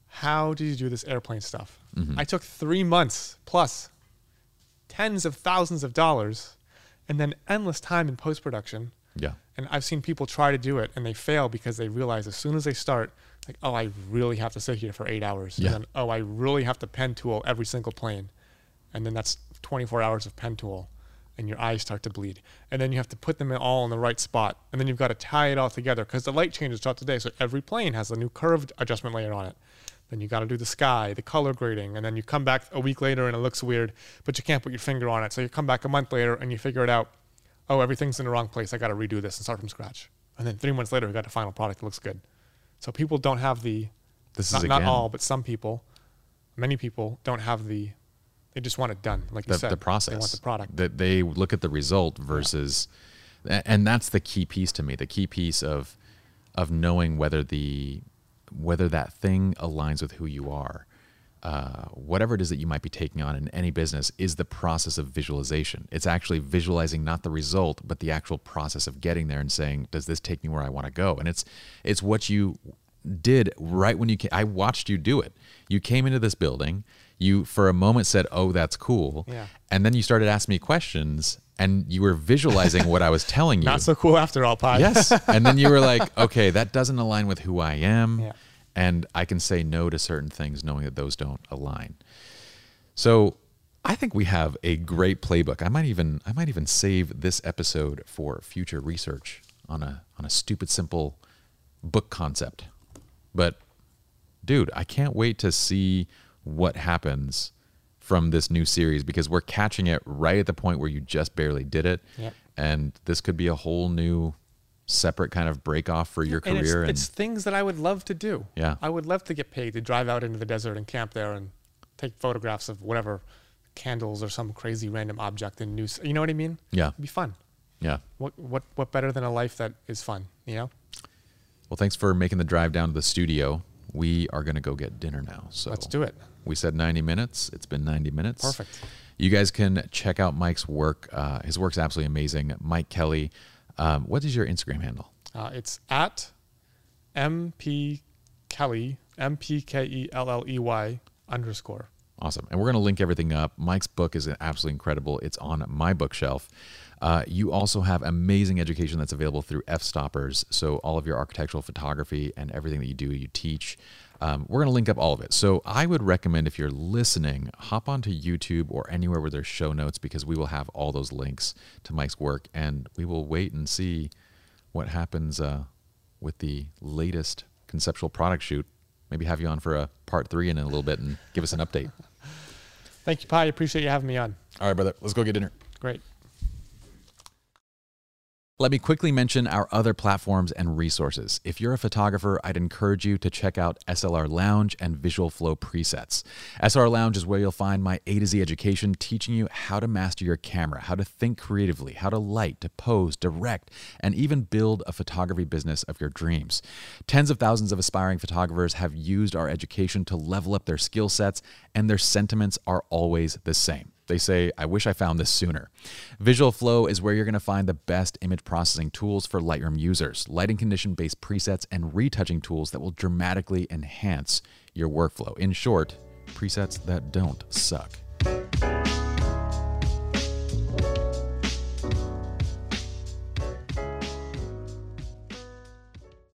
"How did you do this airplane stuff?" Mm-hmm. I took three months plus tens of thousands of dollars, and then endless time in post production. yeah, And I've seen people try to do it and they fail because they realize as soon as they start, like, oh, I really have to sit here for eight hours. Yeah. And then, oh, I really have to pen tool every single plane. And then that's 24 hours of pen tool and your eyes start to bleed. And then you have to put them all in the right spot. And then you've got to tie it all together because the light changes throughout the day. So every plane has a new curved adjustment layer on it. Then you got to do the sky, the color grading, and then you come back a week later and it looks weird, but you can't put your finger on it. So you come back a month later and you figure it out oh, everything's in the wrong place. I got to redo this and start from scratch. And then three months later, we got the final product that looks good. So people don't have the, this not, is not all, but some people, many people don't have the, they just want it done. Like you said, the process. They want the product. That they look at the result versus, a- and that's the key piece to me. The key piece of of knowing whether the whether that thing aligns with who you are. Uh, whatever it is that you might be taking on in any business is the process of visualization. It's actually visualizing not the result, but the actual process of getting there and saying, "Does this take me where I want to go?" And it's it's what you did right when you came. I watched you do it. You came into this building. You for a moment said, "Oh, that's cool," Yeah. and then you started asking me questions, and you were visualizing what I was telling you. Not so cool after all, Pye. Yes. and then you were like, okay, that doesn't align with who I am. Yeah. And I can say no to certain things knowing that those don't align. So I think we have a great playbook. I might even I might even save this episode for future research on a on a stupid simple book concept. But dude, I can't wait to see what happens from this new series because we're catching it right at the point where you just barely did it. Yep. And this could be a whole new separate kind of break off for your And it's, career. And, it's things that I would love to do. Yeah. I would love to get paid to drive out into the desert and camp there and take photographs of whatever candles or some crazy random object in news. You know what I mean? yeah. It'd be fun. Yeah. What what what better than a life that is fun? You know. Well, thanks for making the drive down to the studio. We are going to go get dinner now. So Let's do it. We said 90 minutes. It's been 90 minutes. Perfect. You guys can check out Mike's work. Uh, his work's absolutely amazing. Mike Kelley. Um, what is your Instagram handle? Uh, it's at mp Kelly m p k e l l e y underscore. Awesome. And we're going to link everything up. Mike's book is absolutely incredible. It's on my bookshelf. Uh, you also have amazing education that's available through Fstoppers. So, all of your architectural photography and everything that you do, you teach. Um, we're going to link up all of it. So, I would recommend if you're listening, hop onto YouTube or anywhere where there's show notes because we will have all those links to Mike's work and we will wait and see what happens uh, with the latest conceptual product shoot. Maybe have you on for a part three in a little bit and give us an update. Thank you, Pye. Appreciate you having me on. All right, brother. Let's go get dinner. Great. Let me quickly mention our other platforms and resources. If you're a photographer, I'd encourage you to check out SLR Lounge and Visual Flow presets. SLR Lounge is where you'll find my A to Z education teaching you how to master your camera, how to think creatively, how to light, to pose, direct, and even build a photography business of your dreams. Tens of thousands of aspiring photographers have used our education to level up their skill sets, and their sentiments are always the same. They say, I wish I found this sooner. Visual Flow is where you're going to find the best image processing tools for Lightroom users, lighting condition based presets, and retouching tools that will dramatically enhance your workflow. In short, presets that don't suck.